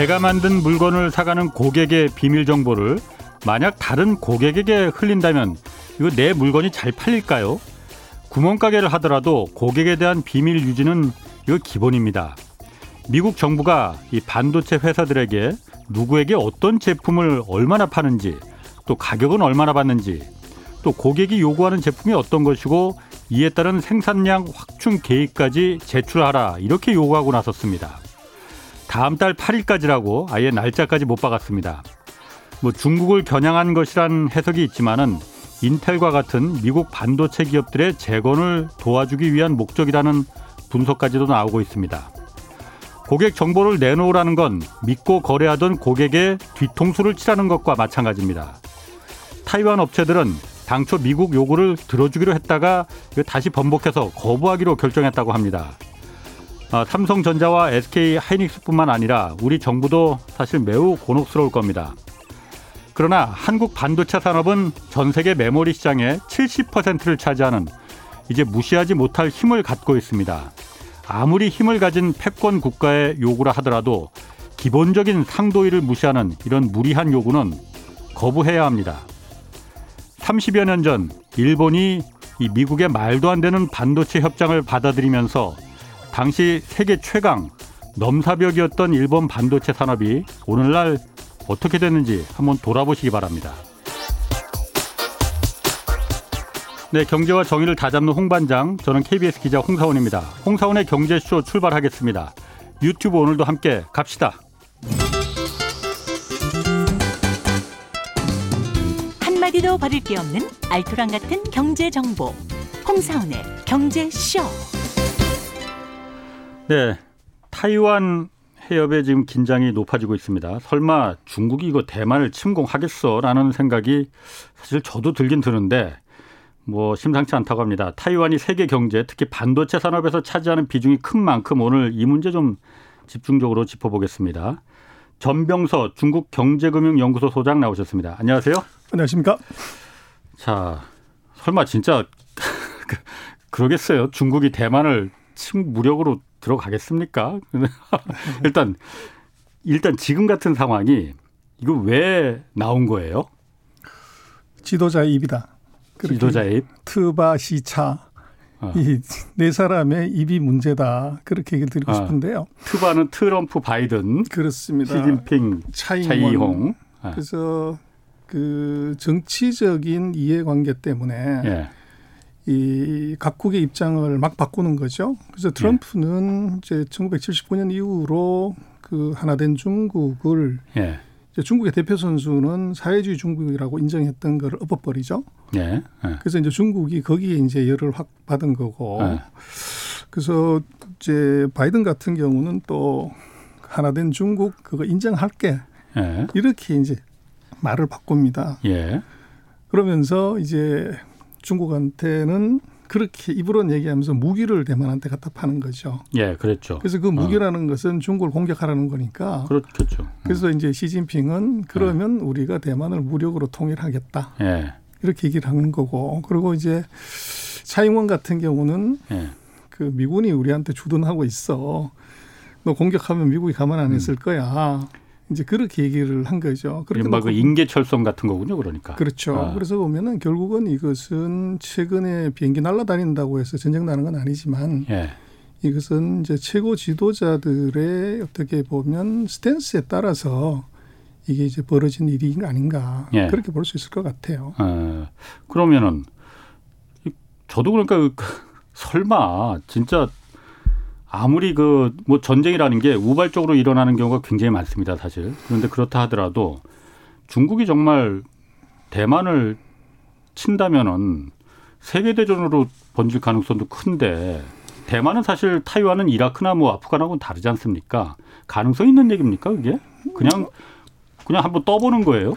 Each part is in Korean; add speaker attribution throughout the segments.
Speaker 1: 내가 만든 물건을 사가는 고객의 비밀 정보를 만약 다른 고객에게 흘린다면 이거 내 물건이 잘 팔릴까요? 구멍가게를 하더라도 고객에 대한 비밀 유지는 이거 기본입니다. 미국 정부가 이 반도체 회사들에게 누구에게 어떤 제품을 얼마나 파는지 또 가격은 얼마나 받는지 또 고객이 요구하는 제품이 어떤 것이고 이에 따른 생산량 확충 계획까지 제출하라 이렇게 요구하고 나섰습니다. 다음 달 8일까지라고 아예 날짜까지 못 박았습니다. 뭐 중국을 겨냥한 것이란 해석이 있지만은 인텔과 같은 미국 반도체 기업들의 재건을 도와주기 위한 목적이라는 분석까지도 나오고 있습니다. 고객 정보를 내놓으라는 건 믿고 거래하던 고객의 뒤통수를 치라는 것과 마찬가지입니다. 타이완 업체들은 당초 미국 요구를 들어주기로 했다가 다시 번복해서 거부하기로 결정했다고 합니다. 아, 삼성전자와 SK 하이닉스뿐만 아니라 우리 정부도 사실 매우 곤혹스러울 겁니다. 그러나 한국 반도체 산업은 전 세계 메모리 시장의 70%를 차지하는 이제 무시하지 못할 힘을 갖고 있습니다. 아무리 힘을 가진 패권 국가의 요구라 하더라도 기본적인 상도위를 무시하는 이런 무리한 요구는 거부해야 합니다. 30여 년 전 일본이 이 미국의 말도 안 되는 반도체 협정을 받아들이면서 당시 세계 최강 넘사벽이었던 일본 반도체 산업이 오늘날 어떻게 됐는지 한번 돌아보시기 바랍니다. 네, 경제와 정의를 다잡는 홍반장, 저는 KBS 기자 홍사원입니다. 홍사원의 경제쇼 출발하겠습니다. 유튜브 오늘도 함께 갑시다.
Speaker 2: 한마디도 버릴 게 없는 알토란 같은 경제 정보. 홍사원의 경제쇼.
Speaker 1: 네, 타이완 해협에 지금 긴장이 높아지고 있습니다. 설마 중국이 이거 대만을 침공하겠어라는 생각이 사실 저도 들긴 드는데 뭐 심상치 않다고 합니다. 타이완이 세계 경제, 특히 반도체 산업에서 차지하는 비중이 큰 만큼 오늘 이 문제 좀 집중적으로 짚어보겠습니다. 전병서 중국 경제금융연구소 소장 나오셨습니다. 안녕하세요.
Speaker 3: 안녕하십니까?
Speaker 1: 자, 설마 진짜 그러겠어요? 중국이 대만을 침 무력으로 들어가겠습니까? 일단 일단 지금 같은 상황이 이거 왜 나온 거예요?
Speaker 3: 지도자의 입이다.
Speaker 1: 지도자의 입.
Speaker 3: 트바 시차. 어. 이네 사람의 입이 문제다. 그렇게 얘기를 드리고 어. 싶은데요.
Speaker 1: 트바는 트럼프 바이든.
Speaker 3: 그렇습니다.
Speaker 1: 시진핑 차이홍.
Speaker 3: 어. 그래서 그 정치적인 이해관계 때문에 예. 이 각국의 입장을 막 바꾸는 거죠. 그래서 트럼프는 예. 이제 1979년 이후로 그 하나된 중국을 예. 이제 중국의 대표 선수는 사회주의 중국이라고 인정했던 걸 엎어버리죠. 예. 예. 그래서 이제 중국이 거기에 이제 열을 확 받은 거고. 예. 그래서 이제 바이든 같은 경우는 또 하나된 중국 그거 인정할게. 예. 이렇게 이제 말을 바꿉니다. 예. 그러면서 이제 중국한테는 그렇게 입으로는 얘기하면서 무기를 대만한테 갖다 파는 거죠.
Speaker 1: 예, 그랬죠.
Speaker 3: 그래서 그 무기라는 어. 것은 중국을 공격하라는 거니까.
Speaker 1: 그렇겠죠.
Speaker 3: 그래서 음. 이제 시진핑은 그러면 예. 우리가 대만을 무력으로 통일하겠다. 예. 이렇게 얘기를 하는 거고. 그리고 이제 차잉원 같은 경우는 예. 그 미군이 우리한테 주둔하고 있어. 너 공격하면 미국이 가만 안 있을 음. 거야. 이제 그렇게 얘기를 한 거죠.
Speaker 1: 이른바 그 인계철성 같은 거군요, 그러니까.
Speaker 3: 그렇죠. 아. 그래서 보면은 결국은 이것은 최근에 비행기 날아다닌다고 해서 전쟁 나는 건 아니지만 예. 이것은 이제 최고 지도자들의 어떻게 보면 스탠스에 따라서 이게 이제 벌어진 일이 아닌가 예. 그렇게 볼 수 있을 것 같아요.
Speaker 1: 아, 그러면은 저도 그러니까 그 설마 진짜 아무리 그 뭐 전쟁이라는 게 우발적으로 일어나는 경우가 굉장히 많습니다, 사실. 그런데 그렇다 하더라도 중국이 정말 대만을 친다면은 세계 대전으로 번질 가능성도 큰데 대만은 사실 타이완은 이라크나 뭐 아프간하고는 다르지 않습니까? 가능성 있는 얘기입니까, 그게? 그냥 그냥 한번 떠보는 거예요.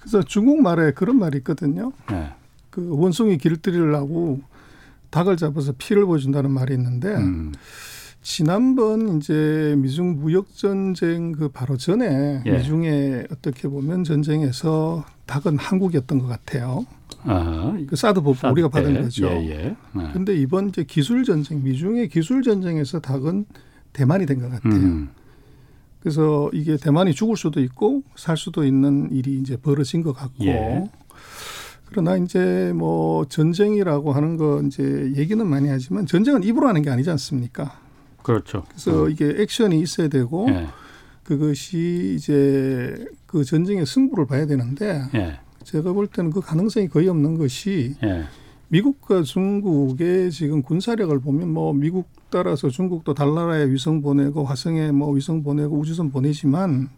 Speaker 3: 그래서 중국 말에 그런 말이 있거든요. 네. 그 원숭이 길들이려고 닭을 잡아서 피를 보여준다는 말이 있는데 음. 지난번 이제 미중 무역 전쟁 그 바로 전에 예. 미중의 어떻게 보면 전쟁에서 닭은 한국이었던 것 같아요. 아, 그 사드 보복 우리가 받은 거죠. 예, 예. 그런데 네. 이번 이제 기술 전쟁 미중의 기술 전쟁에서 닭은 대만이 된 것 같아요. 음. 그래서 이게 대만이 죽을 수도 있고 살 수도 있는 일이 이제 벌어진 것 같고
Speaker 1: 예.
Speaker 3: 그러나 이제 뭐 전쟁이라고 하는 거 이제 얘기는 많이 하지만 전쟁은 입으로 하는 게 아니지 않습니까?
Speaker 1: 그렇죠.
Speaker 3: 그래서 이게 액션이 있어야 되고
Speaker 1: 예.
Speaker 3: 그것이 이제 그 전쟁의 승부를 봐야 되는데
Speaker 1: 예.
Speaker 3: 제가 볼 때는 그 가능성이 거의 없는 것이
Speaker 1: 예.
Speaker 3: 미국과 중국의 지금 군사력을 보면 뭐 미국 따라서 중국도 달나라에 위성 보내고 화성에 뭐 위성 보내고 우주선 보내지만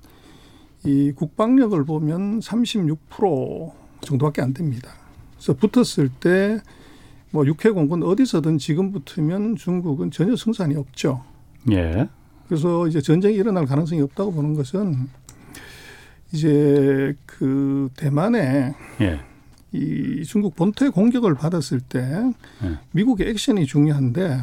Speaker 3: 이 국방력을 보면 36% 정도밖에 안 됩니다. 그래서 붙었을 때 뭐 육해공군 어디서든 지금 붙으면 중국은 전혀 승산이 없죠.
Speaker 1: 예.
Speaker 3: 그래서 이제 전쟁이 일어날 가능성이 없다고 보는 것은 이제 그 대만에
Speaker 1: 예.
Speaker 3: 이 중국 본토의 공격을 받았을 때
Speaker 1: 네.
Speaker 3: 미국의 액션이 중요한데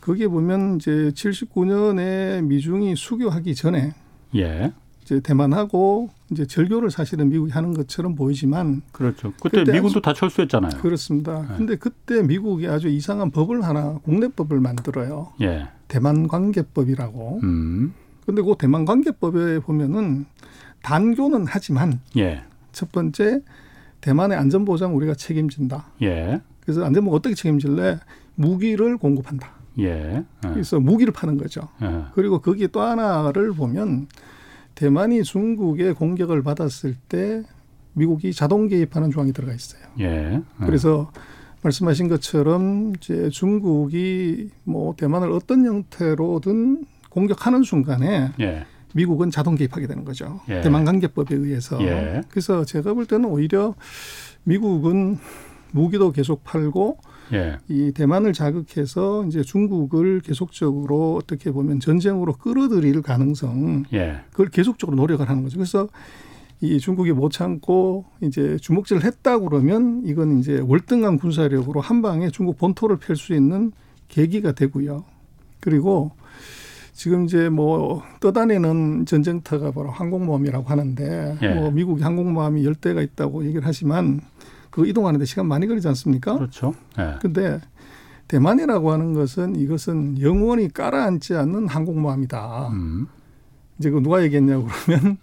Speaker 3: 거기에 보면 이제 79년에 미중이 수교하기 전에
Speaker 1: 예.
Speaker 3: 이제 대만하고 이제 절교를 사실은 미국이 하는 것처럼 보이지만
Speaker 1: 그렇죠. 그때
Speaker 3: 그때
Speaker 1: 미군도 다 철수했잖아요.
Speaker 3: 그렇습니다.
Speaker 1: 네.
Speaker 3: 근데 그때 미국이 아주 이상한 법을 하나 국내법을 만들어요.
Speaker 1: 예.
Speaker 3: 대만 관계법이라고.
Speaker 1: 음.
Speaker 3: 근데 그 대만 관계법에 보면은 단교는 하지만
Speaker 1: 예.
Speaker 3: 첫 번째 대만의 안전 보장 우리가 책임진다.
Speaker 1: 예.
Speaker 3: 그래서 안전보가 어떻게 책임질래? 무기를 공급한다.
Speaker 1: 예. 예.
Speaker 3: 그래서 무기를 파는 거죠.
Speaker 1: 예.
Speaker 3: 그리고 거기에 또 하나를 보면 대만이 중국의 공격을 받았을 때 미국이 자동 개입하는 조항이 들어가 있어요.
Speaker 1: 예.
Speaker 3: 그래서 말씀하신 것처럼 이제 중국이 뭐 대만을 어떤 형태로든 공격하는 순간에
Speaker 1: 예.
Speaker 3: 미국은 자동 개입하게 되는 거죠.
Speaker 1: 예.
Speaker 3: 대만 관계법에 의해서.
Speaker 1: 예.
Speaker 3: 그래서 제가 볼 때는 오히려 미국은 무기도 계속 팔고
Speaker 1: 예.
Speaker 3: 이 대만을 자극해서 이제 중국을 계속적으로 어떻게 보면 전쟁으로 끌어들일 가능성
Speaker 1: 예.
Speaker 3: 그걸 계속적으로 노력을 하는 거죠. 그래서 이 중국이 못 참고 이제 주먹질을 했다 그러면 이건 이제 월등한 군사력으로 한 방에 중국 본토를 펼 수 있는 계기가 되고요. 그리고 지금 이제 뭐 떠다니는 전쟁터가 바로 항공모함이라고 하는데
Speaker 1: 예.
Speaker 3: 뭐 미국이 항공모함이 열 대가 있다고 얘기를 하지만 그 이동하는데 시간 많이 걸리지 않습니까?
Speaker 1: 그렇죠. 예.
Speaker 3: 근데 대만이라고 하는 것은 이것은 영원히 깔아앉지 않는 항공모함이다.
Speaker 1: 음.
Speaker 3: 이제 그 누가 얘기했냐고 그러면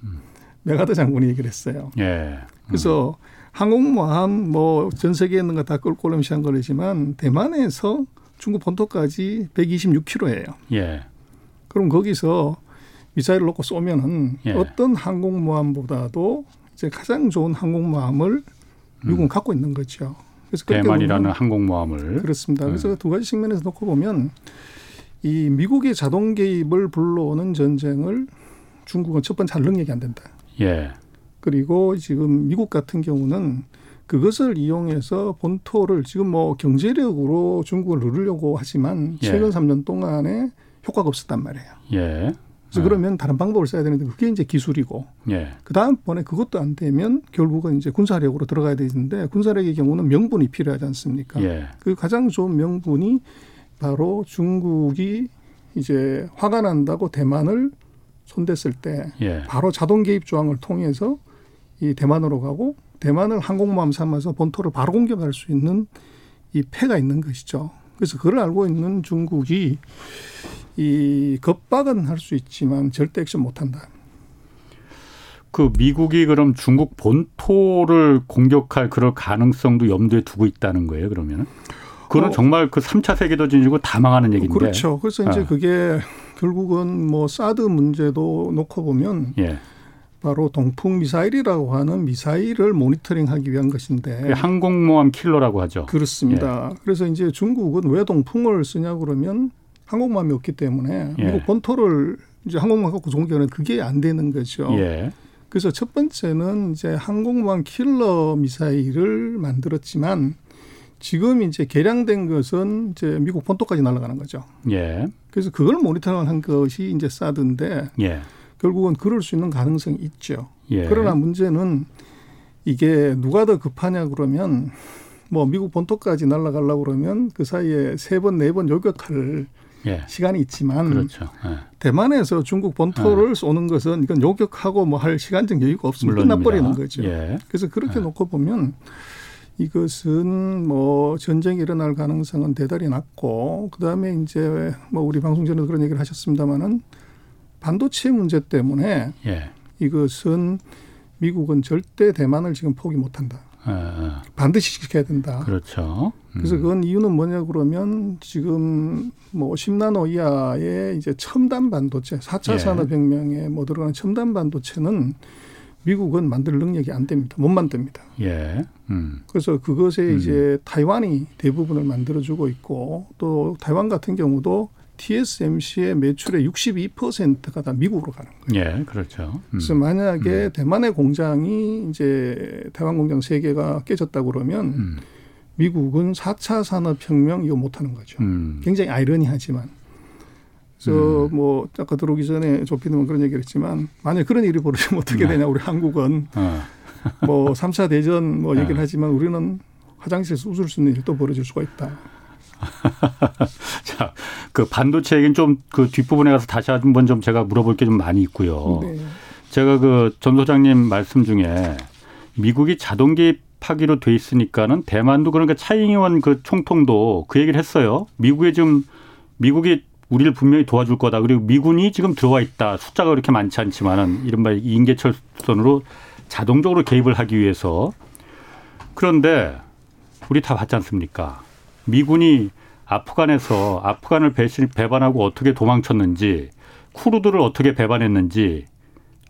Speaker 3: 메가더 장군이 얘기를 했어요.
Speaker 1: 예.
Speaker 3: 그래서 항공모함 뭐 전 세계에 있는 거 다 끌고 오려면 시간 걸리지만 대만에서 중국 본토까지 126km예요.
Speaker 1: 예.
Speaker 3: 그럼 거기서 미사일을 놓고 쏘면은
Speaker 1: 예.
Speaker 3: 어떤 항공모함보다도 이제 가장 좋은 항공모함을 미국은 갖고 있는 거죠. 그래서
Speaker 1: 음. 대만이라는 항공모함을
Speaker 3: 그렇습니다. 그래서
Speaker 1: 네.
Speaker 3: 두 가지 측면에서 놓고 보면 이 미국의 자동 개입을 불러오는 전쟁을 중국은 첫 번째 할 능력이 안 된다.
Speaker 1: 예.
Speaker 3: 그리고 지금 미국 같은 경우는 그것을 이용해서 본토를 지금 뭐 경제력으로 중국을 누르려고 하지만
Speaker 1: 예.
Speaker 3: 최근 3년 동안에 효과가 없었단 말이에요.
Speaker 1: 예.
Speaker 3: 그래서 그러면 다른 방법을 써야 되는데 그게 이제 기술이고
Speaker 1: 예.
Speaker 3: 그 다음번에 그것도 안 되면 결국은 이제 군사력으로 들어가야 되는데 군사력의 경우는 명분이 필요하지 않습니까?
Speaker 1: 예.
Speaker 3: 그 가장 좋은 명분이 바로 중국이 이제 화가 난다고 대만을 손댔을 때
Speaker 1: 예.
Speaker 3: 바로 자동 개입 조항을 통해서 이 대만으로 가고 대만을 항공모함 삼아서 본토를 바로 공격할 수 있는 이 패가 있는 것이죠. 그래서 그걸 알고 있는 중국이 이 겁박은 할 수 있지만 절대 액션 못 한다.
Speaker 1: 그 미국이 그럼 중국 본토를 공격할 그럴 가능성도 염두에 두고 있다는 거예요, 그러면은? 그건
Speaker 3: 어.
Speaker 1: 정말 그 3차 세계대전이고 다 망하는 얘기인데.
Speaker 3: 그렇죠. 그래서 이제
Speaker 1: 아.
Speaker 3: 그게 결국은 뭐 사드 문제도 놓고 보면
Speaker 1: 예.
Speaker 3: 바로 동풍 미사일이라고 하는 미사일을 모니터링하기 위한 것인데
Speaker 1: 그 항공모함 킬러라고 하죠.
Speaker 3: 그렇습니다.
Speaker 1: 예.
Speaker 3: 그래서 이제 중국은 왜 동풍을 쓰냐 그러면 항공모함이 없기 때문에
Speaker 1: 예.
Speaker 3: 미국 본토를 이제 항공모함 갖고 공격하는 그게 안 되는 거죠.
Speaker 1: 예.
Speaker 3: 그래서 첫 번째는 이제 항공모함 킬러 미사일을 만들었지만 지금 이제 개량된 것은 이제 미국 본토까지 날아가는 거죠.
Speaker 1: 예.
Speaker 3: 그래서 그걸 모니터링한 것이 이제 사드인데
Speaker 1: 예.
Speaker 3: 결국은 그럴 수 있는 가능성이 있죠.
Speaker 1: 예.
Speaker 3: 그러나 문제는 이게 누가 더 급하냐 그러면 뭐 미국 본토까지 날아가려고 그러면 그 사이에 세 번 네 번 요격할
Speaker 1: 예.
Speaker 3: 시간이 있지만
Speaker 1: 그렇죠. 예.
Speaker 3: 대만에서 중국 본토를 쏘는 것은 이건 요격하고 뭐 할 시간적 여유가 없으면. 끝나버리는 거죠.
Speaker 1: 예.
Speaker 3: 그래서 그렇게
Speaker 1: 예.
Speaker 3: 놓고 보면 이것은 뭐 전쟁이 일어날 가능성은 대단히 낮고 그다음에 이제 뭐 우리 방송 전에도 그런 얘기를 하셨습니다마는 반도체 문제 때문에
Speaker 1: 예.
Speaker 3: 이것은 미국은 절대 대만을 지금 포기 못한다. 아, 반드시 지켜야 된다.
Speaker 1: 그렇죠.
Speaker 3: 음. 그래서 그건 이유는 뭐냐 그러면 지금 뭐 10나노 이하의 이제 첨단 반도체, 4차 예. 산업혁명에 뭐 들어가는 첨단 반도체는 미국은 만들 능력이 안 됩니다. 못 만듭니다.
Speaker 1: 예. 음.
Speaker 3: 그래서 그것에 음. 이제 타이완이 대부분을 만들어주고 있고 또 타이완 같은 경우도 TSMC의 매출의 62%가 다 미국으로 가는
Speaker 1: 거예요. 예, 그렇죠.
Speaker 3: 음. 그래서 만약에 음. 대만의 공장이 이제台湾공장 세 개가 깨졌다 그러면 음. 미국은 4차 산업혁명 이거 못하는 거죠. 음. 굉장히 아이러니하지만. 그래서 음. 뭐 아까 들어오기 전에 조피디는 그런 얘기를 했지만 만약 그런 일이 벌어지면 어떻게 네. 되냐 우리 한국은 어. 뭐 3차 대전 뭐 얘기를 어. 하지만 우리는 화장실에서 웃을 수 있는 또 벌어질 수가 있다.
Speaker 1: 자, 그 반도체 얘기는 좀 그 뒷부분에 가서 다시 한 번 좀 제가 물어볼 게 좀 많이 있고요. 네. 제가 그 전 소장님 말씀 중에 미국이 자동 개입 하기로 돼 있으니까는 대만도 그러니까 차이잉원 그 총통도 그 얘기를 했어요. 미국에 지금 미국이 우리를 분명히 도와줄 거다. 그리고 미군이 지금 들어와 있다. 숫자가 그렇게 많지 않지만은 이른바 인계철선으로 자동적으로 개입을 하기 위해서 그런데 우리 다 봤지 않습니까? 미군이 아프간에서 아프간을 배신, 배반하고 어떻게 도망쳤는지 쿠르드를 어떻게 배반했는지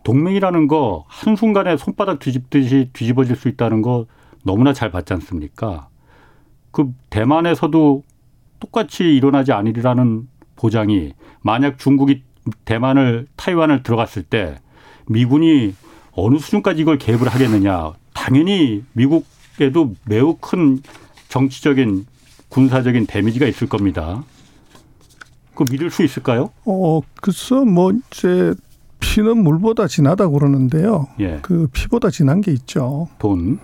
Speaker 1: 동맹이라는 거 한순간에 손바닥 뒤집듯이 뒤집어질 수 있다는 거 너무나 잘 봤지 않습니까? 그 대만에서도 똑같이 일어나지 않으리라는 보장이 만약 중국이 대만을 타이완을 들어갔을 때 미군이 어느 수준까지 이걸 개입을 하겠느냐 당연히 미국에도 매우 큰 정치적인 군사적인 데미지가 있을 겁니다. 그 믿을 수 있을까요?
Speaker 3: 어, 글쎄 뭐 이제 피는 물보다 진하다 그러는데요. 예. 그 피보다 진한 게 있죠.
Speaker 1: 돈.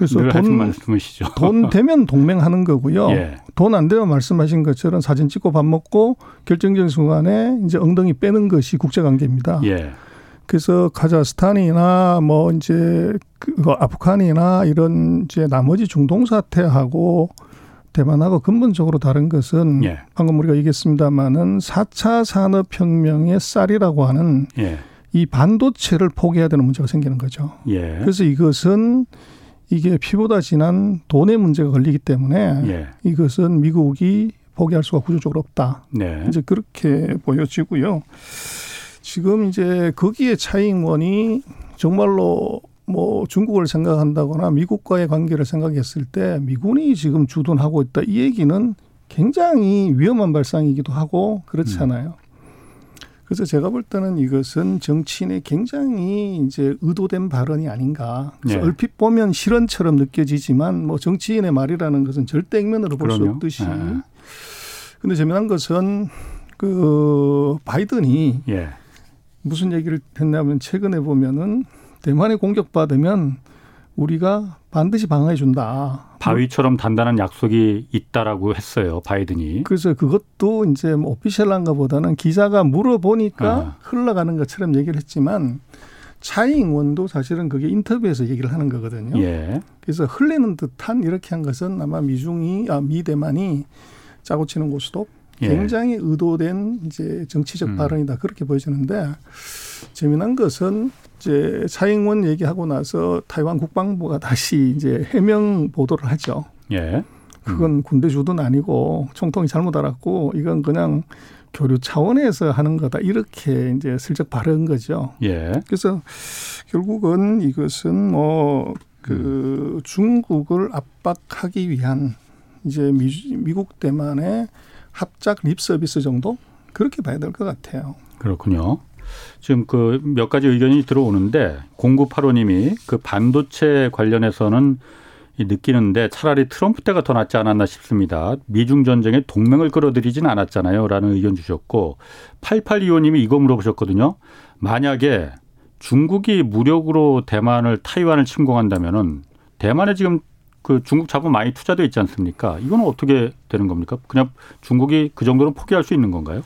Speaker 3: 그래서 돈
Speaker 1: 말씀이시죠.
Speaker 3: 돈 되면 동맹하는 거고요. 예. 돈안 되면 말씀하신 것처럼 사진 찍고 밥 먹고 결정적인 순간에 이제 엉덩이 빼는 것이 국제 관계입니다. 예. 그래서 카자흐스탄이나 뭐 이제 그 아프간이나 이런 이제 나머지 중동 사태하고 대만하고 근본적으로 다른 것은 예. 방금 우리가 얘기했습니다마는 4차 산업혁명의 쌀이라고 하는 예. 이 반도체를 포기해야 되는 문제가 생기는 거죠. 예. 그래서 이것은 이게 피보다 진한 돈의 문제가 걸리기 때문에 예. 이것은 미국이 포기할 수가 구조적으로 없다. 네. 이제 그렇게 보여지고요. 지금 이제 거기에 차이잉원이 정말로 뭐 중국을 생각한다거나 미국과의 관계를 생각했을 때 미군이 지금 주둔하고 있다 이 얘기는 굉장히 위험한 발상이기도 하고 그렇잖아요. 음. 그래서 제가 볼 때는 이것은 정치인의 굉장히 이제 의도된 발언이 아닌가. 네. 얼핏 보면 실언처럼 느껴지지만 뭐 정치인의 말이라는 것은 절대 액면으로 볼 수 없듯이. 네. 근데 재미난 것은 그 바이든이 예. 무슨 얘기를 했냐면 최근에 보면은 대만에 공격받으면 우리가 반드시 방어해 준다.
Speaker 1: 바위처럼 단단한 약속이 있다라고 했어요 바이든이.
Speaker 3: 그래서 그것도 이제 뭐 오피셜한가 보다는 기자가 물어보니까 아. 흘러가는 것처럼 얘기를 했지만 차이잉 원도 사실은 그게 인터뷰에서 얘기를 하는 거거든요. 예. 그래서 흘리는 듯한 이렇게 한 것은 아마 미중이 아 미대만이 짜고 치는 고수도 예. 굉장히 의도된 이제 정치적 음. 발언이다 그렇게 보여지는데 재미난 것은 이제 차잉원 얘기하고 나서 타이완 국방부가 다시 이제 해명 보도를 하죠. 예. 그건 음. 군대 주둔 아니고 총통이 잘못 알았고 이건 그냥 교류 차원에서 하는 거다 이렇게 이제 슬쩍 바른 거죠. 예. 그래서 결국은 이것은 뭐그 음. 중국을 압박하기 위한 이제 미, 미국 대만의 합작 립 서비스 정도 그렇게 봐야 될 것 같아요.
Speaker 1: 그렇군요. 지금 그 몇 가지 의견이 들어오는데 공구팔오님이 그 반도체 관련해서는 느끼는데 차라리 트럼프 때가 더 낫지 않았나 싶습니다. 미중 전쟁에 동맹을 끌어들이진 않았잖아요. 라는 의견 주셨고 8825님이 이거 물어보셨거든요. 만약에 중국이 무력으로 대만을 타이완을 침공한다면은 대만에 지금 그 중국 자본 많이 투자돼 있지 않습니까? 이거는 어떻게 되는 겁니까? 그냥 중국이 그 정도는 포기할 수 있는 건가요?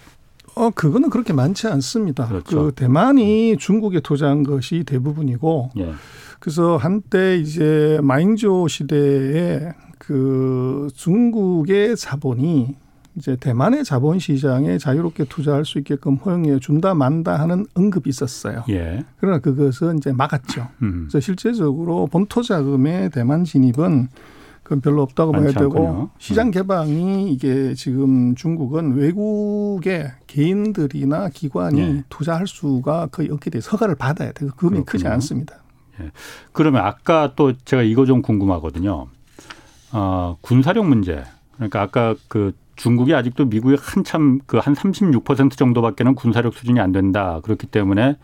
Speaker 3: 어, 그거는 그렇게 많지 않습니다. 그렇죠. 그 대만이 중국에 투자한 것이 대부분이고, 예. 그래서 한때 이제 마잉조 시대에 그 중국의 자본이 이제 대만의 자본 시장에 자유롭게 투자할 수 있게끔 허용해 준다 만다 하는 언급이 있었어요.
Speaker 1: 예.
Speaker 3: 그러나 그것은 이제 막았죠.
Speaker 1: 음.
Speaker 3: 그래서 실제적으로 본토 자금의 대만 진입은 그건 별로 없다고 봐야
Speaker 1: 많지
Speaker 3: 되고
Speaker 1: 않군요.
Speaker 3: 시장 개방이 이게 지금 중국은 외국의 개인들이나 기관이
Speaker 1: 예.
Speaker 3: 투자할 수가 거의 없게 돼 허가를 받아야 돼요. 그 크지
Speaker 1: 그렇군요.
Speaker 3: 않습니다.
Speaker 1: 그러면 아까 또 제가 이거 좀 궁금하거든요. 어, 군사력 문제. 그러니까 아까 그 중국이 아직도 미국의 한참 그 한 36% 정도밖에는 군사력 수준이 안 된다. 그렇기 때문에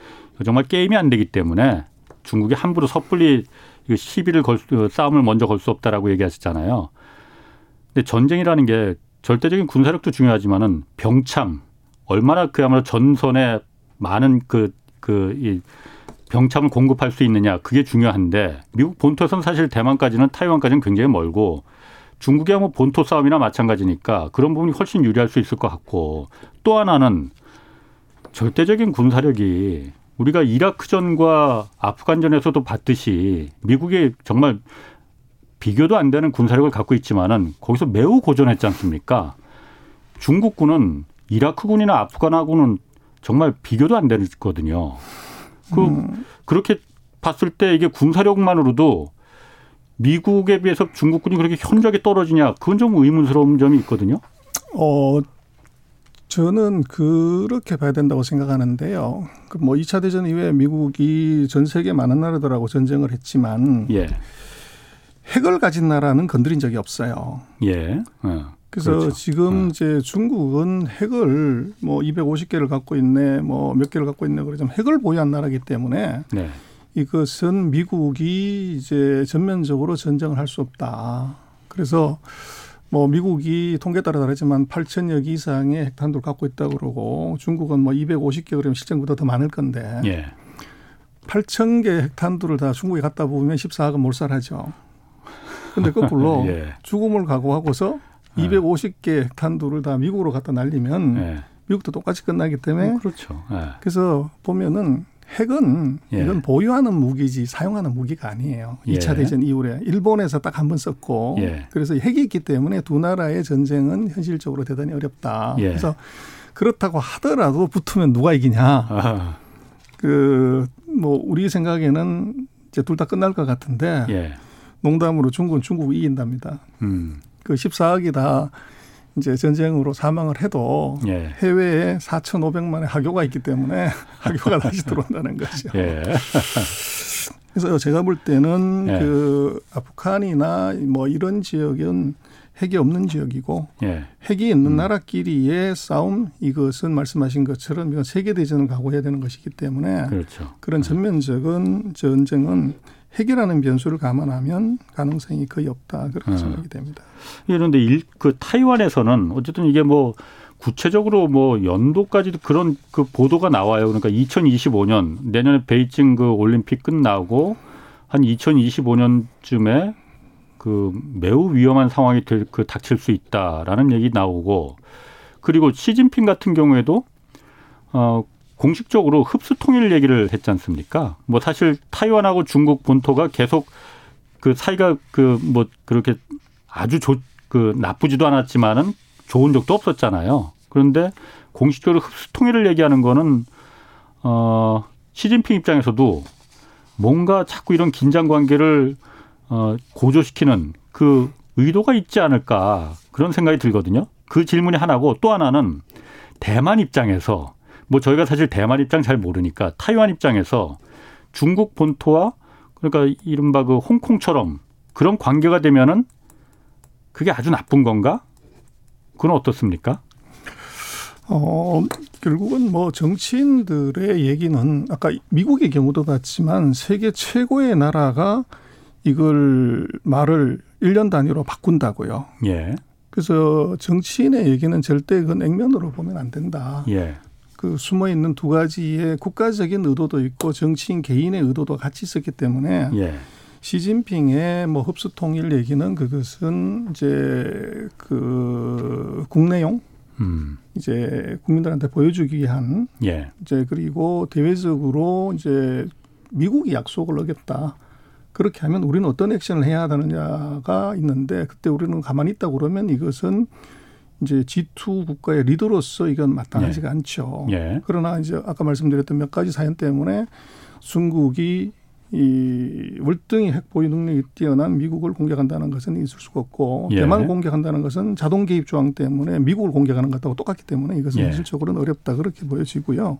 Speaker 1: 정말 게임이 안 되기 때문에 중국이 함부로 섣불리 이거 시비를 걸 수, 싸움을 먼저 걸 수 없다라고 얘기하셨잖아요. 근데 전쟁이라는 게 절대적인 군사력도 중요하지만은 병참 얼마나 그야말로 전선에 많은 그 그 이 병참을 공급할 수 있느냐 그게 중요한데 미국 본토에서는 사실 대만까지는 타이완까지는 굉장히 멀고 중국이야 뭐 본토 싸움이나 마찬가지니까 그런 부분이 훨씬 유리할 수 있을 것 같고 또 하나는 절대적인 군사력이 우리가 이라크전과 아프간전에서도 봤듯이 미국이 정말 비교도 안 되는 군사력을 갖고 있지만은 거기서 매우 고전했지 않습니까? 중국군은 이라크군이나 아프간하고는 정말 비교도 안 되거든요. 그
Speaker 3: 음.
Speaker 1: 그렇게 봤을 때 이게 군사력만으로도 미국에 비해서 중국군이 그렇게 현저하게 떨어지냐 그건 좀 의문스러운 점이 있거든요.
Speaker 3: 어, 저는 그렇게 봐야 된다고 생각하는데요. 그뭐 2차 대전 이후에 미국이 전 세계 많은 나라들하고 전쟁을 했지만
Speaker 1: 예,
Speaker 3: 핵을 가진 나라는 건드린 적이 없어요.
Speaker 1: 예. 어,
Speaker 3: 그래서
Speaker 1: 그렇죠.
Speaker 3: 지금
Speaker 1: 어.
Speaker 3: 이제 중국은 핵을 뭐 250개를 갖고 있네, 뭐 몇 개를 갖고 있네 그러지만 핵을 보유한 나라이기 때문에
Speaker 1: 네,
Speaker 3: 이것은 미국이 이제 전면적으로 전쟁을 할 수 없다. 그래서 뭐 미국이 통계 따라 다르지만 8천여 개 이상의 핵탄두를 갖고 있다고 그러고 중국은 뭐 250개 그러면 실제보다 더 많을 건데
Speaker 1: 예,
Speaker 3: 8천 개 핵탄두를 다 중국에 갖다 부으면 14억은 몰살하죠. 근데 거꾸로
Speaker 1: 예,
Speaker 3: 죽음을 각오하고서
Speaker 1: 네.
Speaker 3: 250개 핵탄두를 다 미국으로 갖다 날리면
Speaker 1: 예.
Speaker 3: 미국도 똑같이 끝나기 때문에
Speaker 1: 그렇죠. 예.
Speaker 3: 그래서 보면은 핵은
Speaker 1: 예.
Speaker 3: 이건 보유하는 무기지 사용하는 무기가 아니에요.
Speaker 1: 예.
Speaker 3: 2차 대전 이후에 일본에서 딱 한 번 썼고
Speaker 1: 예.
Speaker 3: 그래서 핵이 있기 때문에 두 나라의 전쟁은 현실적으로 대단히 어렵다.
Speaker 1: 예.
Speaker 3: 그래서 그렇다고 하더라도 붙으면 누가 이기냐.
Speaker 1: 아,
Speaker 3: 그뭐 우리 생각에는 이제 둘 다 끝날 것 같은데
Speaker 1: 예,
Speaker 3: 농담으로 중국은 중국이 이긴답니다.
Speaker 1: 음,
Speaker 3: 그 14억이 다 이제 전쟁으로 사망을 해도
Speaker 1: 예,
Speaker 3: 해외에 4,500만의 학교가 있기 때문에 학교가 다시 들어온다는 거죠.
Speaker 1: 예,
Speaker 3: 그래서 제가 볼 때는
Speaker 1: 예.
Speaker 3: 그 아프간이나 뭐 이런 지역은 핵이 없는 지역이고
Speaker 1: 예,
Speaker 3: 핵이
Speaker 1: 음.
Speaker 3: 있는 나라끼리의 싸움 이것은 말씀하신 것처럼 이건 세계 대전을 각오해야 되는 것이기 때문에
Speaker 1: 그렇죠.
Speaker 3: 그런 전면적인 전쟁은 핵이라는 변수를 감안하면 가능성이 거의 없다 그렇게
Speaker 1: 음.
Speaker 3: 생각이 됩니다.
Speaker 1: 그런데 일, 그 타이완에서는 어쨌든 이게 뭐 구체적으로 뭐 연도까지도 그런 그 보도가 나와요. 그러니까 2025년 내년에 베이징 그 올림픽 끝나고 한 2025년쯤에 그 매우 위험한 상황이 될 그 닥칠 수 있다라는 얘기 나오고 그리고 시진핑 같은 경우에도 어 공식적으로 흡수 통일 얘기를 했지 않습니까? 뭐 사실 타이완하고 중국 본토가 계속 그 사이가 그 뭐 그렇게 아주 좋, 그 나쁘지도 않았지만은 좋은 적도 없었잖아요. 그런데 공식적으로 흡수 통일을 얘기하는 거는 어 시진핑 입장에서도 뭔가 자꾸 이런 긴장 관계를 어 고조시키는 그 의도가 있지 않을까 그런 생각이 들거든요. 그 질문이 하나고 또 하나는 대만 입장에서 뭐 저희가 사실 대만 입장 잘 모르니까 타이완 입장에서 중국 본토와 그러니까 이른바 그 홍콩처럼 그런 관계가 되면은 그게 아주 나쁜 건가? 그건 어떻습니까?
Speaker 3: 어, 결국은 뭐 정치인들의 얘기는 아까 미국의 경우도 봤지만 세계 최고의 나라가 이걸 말을 1년 단위로 바꾼다고요.
Speaker 1: 예,
Speaker 3: 그래서 정치인의 얘기는 절대 그건 액면으로 보면 안 된다.
Speaker 1: 예,
Speaker 3: 그 숨어 있는 두 가지의 국가적인 의도도 있고 정치인 개인의 의도도 같이 있었기 때문에
Speaker 1: 예,
Speaker 3: 시진핑의 뭐 흡수 통일 얘기는 그것은 이제 그 국내용
Speaker 1: 음,
Speaker 3: 이제 국민들한테 보여주기 위한
Speaker 1: 예,
Speaker 3: 이제 그리고 대외적으로 이제 미국이 약속을 어겼다. 그렇게 하면 우리는 어떤 액션을 해야 하느냐가 있는데 그때 우리는 가만히 있다 그러면 이것은 이제 G2 국가의 리더로서 이건 마땅하지가 예. 않죠. 예. 그러나 이제 아까 말씀드렸던 몇 가지 사연 때문에 중국이 이 월등히 핵 보유 능력이 뛰어난 미국을 공격한다는 것은 있을 수가 없고 예. 대만을 공격한다는 것은 자동 개입 조항 때문에 미국을 공격하는 것하고 똑같기 때문에 이것은 예. 현실적으로는 어렵다 그렇게 보여지고요.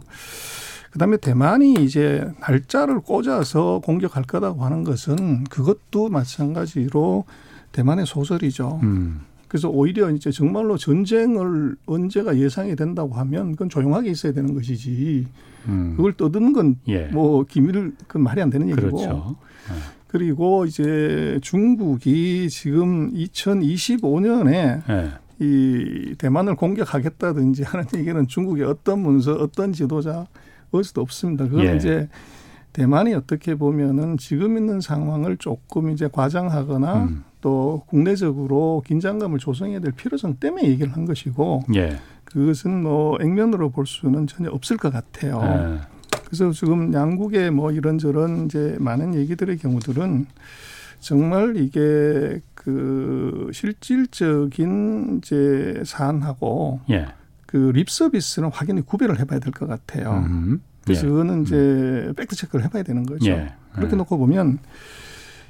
Speaker 3: 그다음에 대만이 이제 날짜를 꽂아서 공격할 거라고 하는 것은 그것도 마찬가지로 대만의 소설이죠. 음. 그래서 오히려 이제 정말로 전쟁을 언제가 예상이 된다고 하면 그건 조용하게 있어야 되는 것이지 음. 그걸 떠드는 건뭐 예. 기밀을 그 말이 안 되는 얘기고. 그렇죠. 네. 그리고 이제 중국이 지금 2025년에 네. 이 대만을 공격하겠다든지 하는 얘기는 중국의 어떤 문서, 어떤 지도자 어디서도 없습니다. 그건 예. 이제 대만이 어떻게 보면은 지금 있는 상황을 조금 이제 과장하거나 음. 또 국내적으로 긴장감을 조성해야 될 필요성 때문에 얘기를 한 것이고 예. 그것은 뭐 액면으로 볼 수는 전혀 없을 것 같아요. 예. 그래서 지금 양국의 뭐 이런저런 이제 많은 얘기들의 경우들은 정말 이게 그 실질적인 이제 사안하고 예. 그 립 서비스는 확연히 구별을 해봐야 될 것 같아요. 음. 그래서 예. 그거는 이제 음. 팩트 체크를 해봐야 되는 거죠. 예. 그렇게 예. 놓고 보면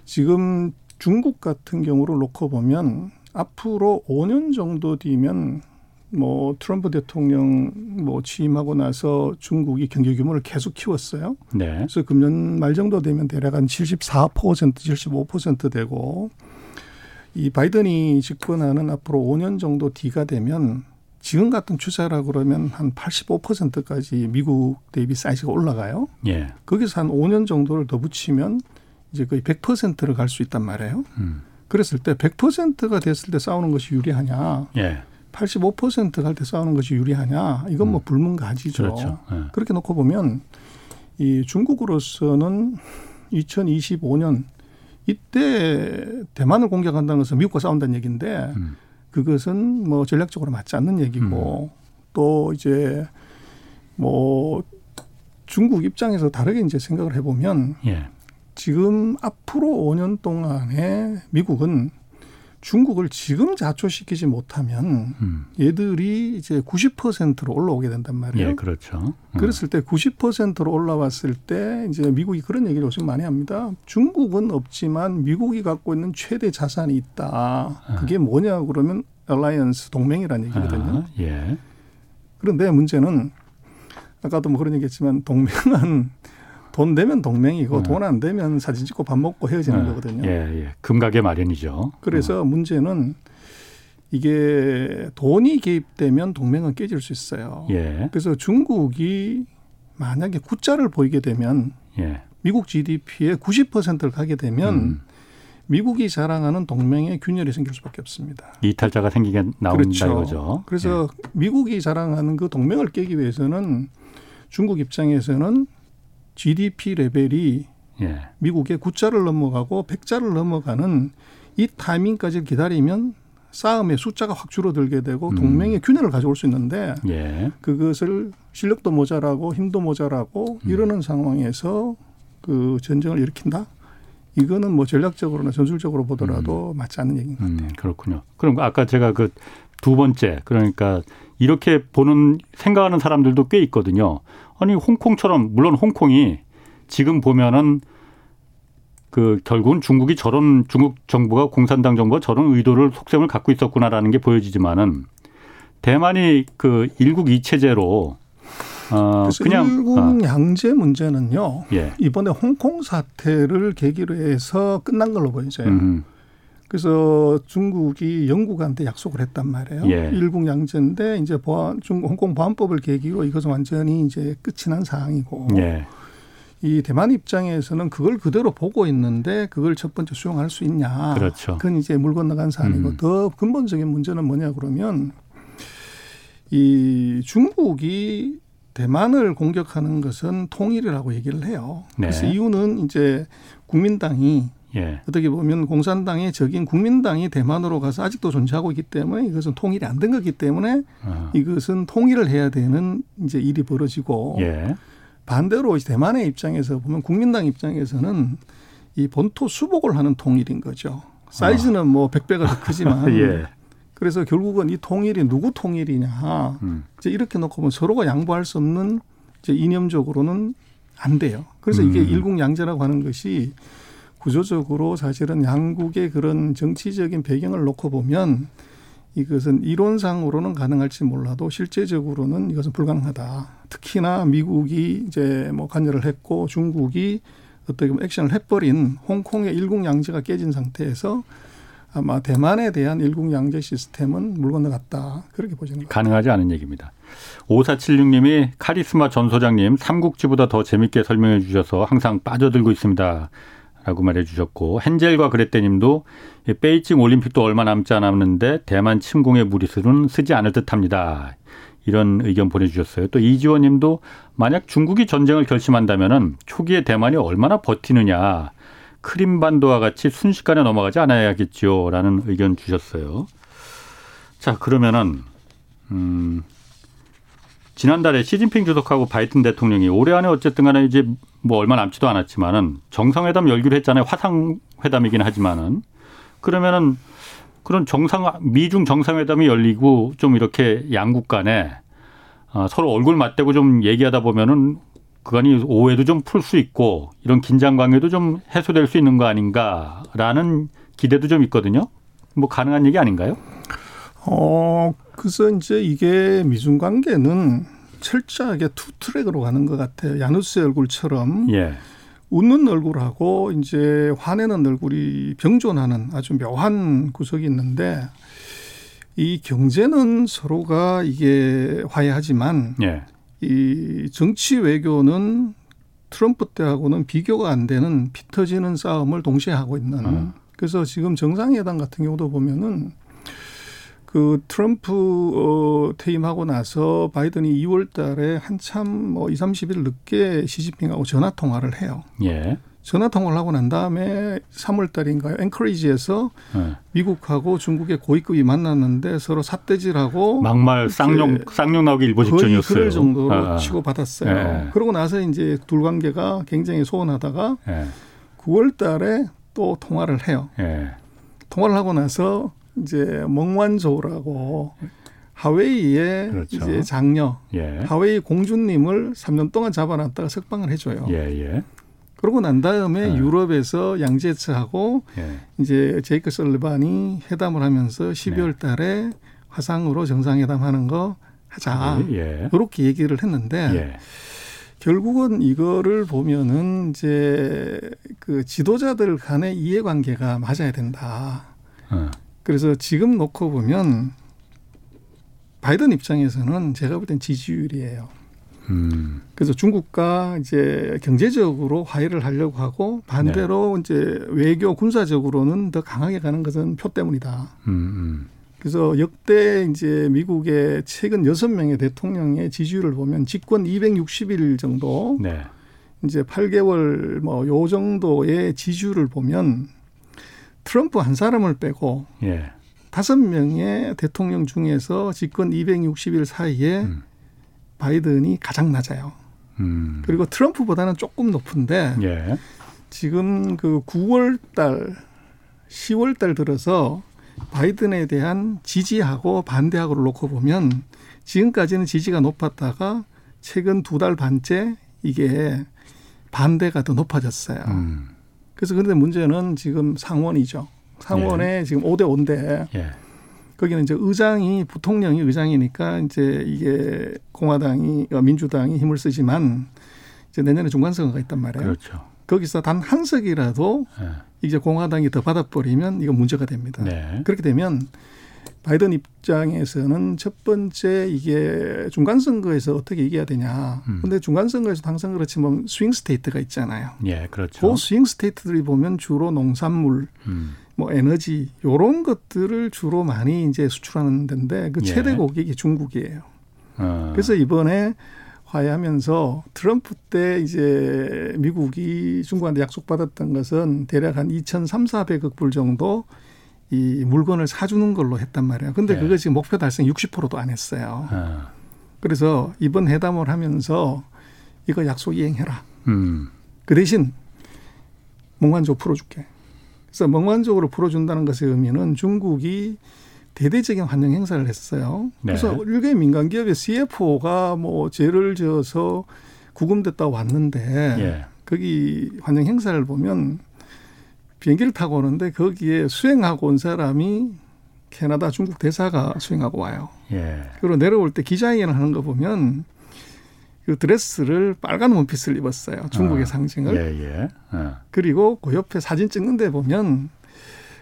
Speaker 3: 지금 중국 같은 경우를 놓고 보면 앞으로 5년 정도 뒤면 뭐 트럼프 대통령 뭐 취임하고 나서 중국이 경제 규모를 계속 키웠어요. 네. 그래서 금년 말 정도 되면 대략 한 74%, 75% 되고 이 바이든이 집권하는 앞으로 5년 정도 뒤가 되면 지금 같은 추세라 그러면 한 85%까지 미국 대비 사이즈가 올라가요. 예. 거기서 한 5년 정도를 더 붙이면 이제 거의 100%를 갈 수 있단 말이에요. 음. 그랬을 때 100%가 됐을 때 싸우는 것이 유리하냐? 예. 85%갈 때 싸우는 것이 유리하냐? 이건 뭐 음. 불문가지죠. 그렇죠. 예. 그렇게 놓고 보면 이 중국으로서는 2025년 이때 대만을 공격한다는 것은 미국과 싸운다는 얘기인데 음. 그것은 뭐 전략적으로 맞지 않는 얘기고 음. 또 이제 뭐 중국 입장에서 다르게 이제 생각을 해보면 예. 지금 앞으로 5년 동안에 미국은 중국을 지금 자초시키지 못하면 음. 얘들이 이제 90%로 올라오게 된단 말이에요.
Speaker 1: 예, 그렇죠.
Speaker 3: 음. 그랬을 때 90%로 올라왔을 때 이제 미국이 그런 얘기를 요즘 많이 합니다. 중국은 없지만 미국이 갖고 있는 최대 자산이 있다. 아. 그게 뭐냐 그러면 알라이언스 동맹이라는 얘기거든요. 아, 예. 그런데 문제는 아까도 뭐 그런 얘기했지만 동맹은 돈 되면 동맹이고 음. 돈안 되면 사진 찍고 밥 먹고 헤어지는 음. 거거든요.
Speaker 1: 예, 예. 금가게 마련이죠.
Speaker 3: 그래서 음. 문제는 이게 돈이 개입되면 동맹은 깨질 수 있어요. 예. 그래서 중국이 만약에 구자를 보이게 되면 예. 미국 GDP의 90%를 가게 되면 음. 미국이 자랑하는 동맹에 균열이 생길 수밖에 없습니다.
Speaker 1: 이탈자가 생기게 나온다 그렇죠. 이거죠.
Speaker 3: 그래서 예. 미국이 자랑하는 그 동맹을 깨기 위해서는 중국 입장에서는 GDP 레벨이 예. 미국의 9자를 넘어가고 100자를 넘어가는 이 타이밍까지 기다리면 싸움의 숫자가 확 줄어들게 되고 음. 동맹의 균열을 가져올 수 있는데 예. 그것을 실력도 모자라고 힘도 모자라고 음. 이러는 상황에서 그 전쟁을 일으킨다. 이거는 뭐 전략적으로나 전술적으로 보더라도 음. 맞지 않는 얘기인 것 같아요. 음,
Speaker 1: 그렇군요. 그럼 아까 제가 그 두 번째 그러니까 이렇게 보는 생각하는 사람들도 꽤 있거든요. 아니 홍콩처럼 물론 홍콩이 지금 보면은 그 결국은 중국이 저런 중국 정부가 공산당 정부가 저런 의도를 속셈을 갖고 있었구나라는 게 보여지지만은 대만이 그 일국 이체제로
Speaker 3: 어 그냥 일국 어. 양제 문제는요. 예. 이번에 홍콩 사태를 계기로 해서 끝난 걸로 보여져요. 음. 그래서 중국이 영국한테 약속을 했단 말이에요. 예. 일국 양제인데 이제 보안 중 홍콩 보안법을 계기로 이것은 완전히 이제 끝이 난 상황이고. 예. 이 대만 입장에서는 그걸 그대로 보고 있는데 그걸 첫 번째 수용할 수 있냐. 그렇죠. 그건 이제 물 건너간 사안이고 음. 더 근본적인 문제는 뭐냐 그러면 이 중국이 대만을 공격하는 것은 통일이라고 얘기를 해요. 네. 그래서 이유는 이제 국민당이 예. 어떻게 보면 공산당의 적인 국민당이 대만으로 가서 아직도 존재하고 있기 때문에 이것은 통일이 안 된 거기 때문에 어. 이것은 통일을 해야 되는 이제 일이 벌어지고 예. 반대로 대만의 입장에서 보면 국민당 입장에서는 이 본토 수복을 하는 통일인 거죠. 사이즈는 어. 뭐 100배가 더 크지만 예. 그래서 결국은 이 통일이 누구 통일이냐. 음. 이제 이렇게 놓고 보면 서로가 양보할 수 없는 이제 이념적으로는 안 돼요. 그래서 이게 음. 일국양제라고 하는 것이 구조적으로 사실은 양국의 그런 정치적인 배경을 놓고 보면 이것은 이론상으로는 가능할지 몰라도 실제적으로는 이것은 불가능하다. 특히나 미국이 이제 뭐 관여를 했고 중국이 어떻게 보면 액션을 해버린 홍콩의 일국양제가 깨진 상태에서 아마 대만에 대한 일국양제 시스템은 물 건너갔다. 그렇게 보시는 거죠.
Speaker 1: 가능하지 않은 얘기입니다. 5476님이 카리스마 전 소장님 삼국지보다 더 재밌게 설명해 주셔서 항상 빠져들고 있습니다. 라고 말해 주셨고 헨젤과 그레떼님도 베이징 올림픽도 얼마 남지 않았는데 대만 침공의 무리수는 쓰지 않을 듯합니다. 이런 의견 보내주셨어요. 또 이지원 님도 만약 중국이 전쟁을 결심한다면 초기에 대만이 얼마나 버티느냐. 크림반도와 같이 순식간에 넘어가지 않아야겠지요. 라는 의견 주셨어요. 자, 그러면은, 음, 지난달에 시진핑 주석하고 바이든 대통령이 올해 안에 어쨌든 간에 이제 뭐 얼마 남지도 않았지만은 정상회담 열기로 했잖아요. 화상회담이긴 하지만은 그러면은 그런 정상 미중 정상회담이 열리고 좀 이렇게 양국 간에 어, 서로 얼굴 맞대고 좀 얘기하다 보면은 그간이 오해도 좀 풀 수 있고 이런 긴장 관계도 좀 해소될 수 있는 거 아닌가라는 기대도 좀 있거든요. 뭐 가능한 얘기 아닌가요?
Speaker 3: 어, 그래서 이제 이게 미중 관계는 철저하게 two track으로 가는 것 같아요. 야누스의 얼굴처럼 예. 웃는 얼굴하고 이제 화내는 얼굴이 병존하는 아주 묘한 구석이 있는데 이 경제는 서로가 이게 화해하지만 예. 이 정치 외교는 트럼프 때하고는 비교가 안 되는 피 터지는 싸움을 동시에 하고 있는. 음. 그래서 지금 정상회담 같은 경우도 보면은 그 트럼프 어 퇴임하고 나서 바이든이 2월 달에 한참 뭐 2, 30일 늦게 시진핑하고 전화 통화를 해요. 예. 전화 통화를 하고 난 다음에 3월 달인가요? 앵커리지에서 네. 미국하고 중국의 고위급이 만났는데 서로 삿대질하고
Speaker 1: 막말 쌍용 쌍용 나오기 일보 직전이었어요.
Speaker 3: 그럴 정도로 아. 치고 받았어요. 네. 그러고 나서 이제 둘 관계가 굉장히 소원하다가 네. 9월 달에 또 통화를 해요. 네. 통화를 하고 나서 이제 멍완조라고 하웨이의 그렇죠. 이제 장녀 예. 하웨이 공주님을 3년 동안 잡아놨다가 석방을 해줘요. 예, 예. 그러고 난 다음에 네. 유럽에서 양제츠하고 예. 이제 제이크 설리반이 회담을 하면서 12월 달에 화상으로 정상회담 하는 거 하자. 예. 이렇게 얘기를 했는데 예. 결국은 이거를 보면은 이제 그 지도자들 간의 이해관계가 맞아야 된다. 어. 그래서 지금 놓고 보면 바이든 입장에서는 제가 볼 땐 지지율이에요. 음. 그래서 중국과 이제 경제적으로 화해를 하려고 하고 반대로 네. 이제 외교 군사적으로는 더 강하게 가는 것은 표 때문이다. 음, 음. 그래서 역대 이제 미국의 최근 여섯 명의 대통령의 지지율을 보면 집권 260일 정도 네. 이제 8개월 뭐 요 정도의 지지율을 보면 트럼프 한 사람을 빼고 예. 다섯 명의 대통령 중에서 집권 260일 사이에 음. 바이든이 가장 낮아요. 음. 그리고 트럼프보다는 조금 높은데 예. 지금 그 9월 달, 10월 달 들어서 바이든에 대한 지지하고 반대하고를 놓고 보면 지금까지는 지지가 높았다가 최근 두 달 반째 이게 반대가 더 높아졌어요. 음. 그래서 그런데 문제는 지금 상원이죠. 상원에 예. 지금 5대 5인데 예. 거기는 이제 의장이 부통령이 의장이니까 이제 이게 공화당이 어, 민주당이 힘을 쓰지만 이제 내년에 중간 선거가 있단 말이에요. 그렇죠. 거기서 단 한 석이라도 네. 이제 공화당이 더 받아버리면 이거 문제가 됩니다. 네. 그렇게 되면 바이든 입장에서는 첫 번째 이게 중간 선거에서 어떻게 이겨야 되냐. 음. 근데 중간 선거에서 당선 그렇지만 swing state가 있잖아요.
Speaker 1: 예, 그렇죠.
Speaker 3: 그 swing state들이 보면 주로 농산물, 음. 뭐 에너지 요런 것들을 주로 많이 이제 수출하는 데인데 그 최대 예. 고객이 중국이에요. 어. 그래서 이번에 화해하면서 트럼프 때 이제 미국이 중국한테 약속받았던 것은 대략 한 2,300, 400억 불 정도 이 물건을 사주는 걸로 했단 말이에요. 근데 네. 그거 지금 목표 달성 60%도 안 했어요. 어. 그래서 이번 회담을 하면서 이거 약속 이행해라. 음. 그 대신 몽환조 풀어줄게. 그래서 몽환적으로 풀어준다는 것의 의미는 중국이 대대적인 환영 행사를 했어요. 네. 그래서 일개 민간 기업의 CFO가 뭐 죄를 지어서 구금됐다 왔는데 예. 거기 환영 행사를 보면 비행기를 타고 오는데 거기에 수행하고 온 사람이 캐나다 중국 대사가 수행하고 와요. 예. 그리고 내려올 때 기자회견을 하는 거 보면 그 드레스를 빨간 원피스를 입었어요. 중국의 어. 상징을. 예, 예. 어. 그리고 그 옆에 사진 찍는데 보면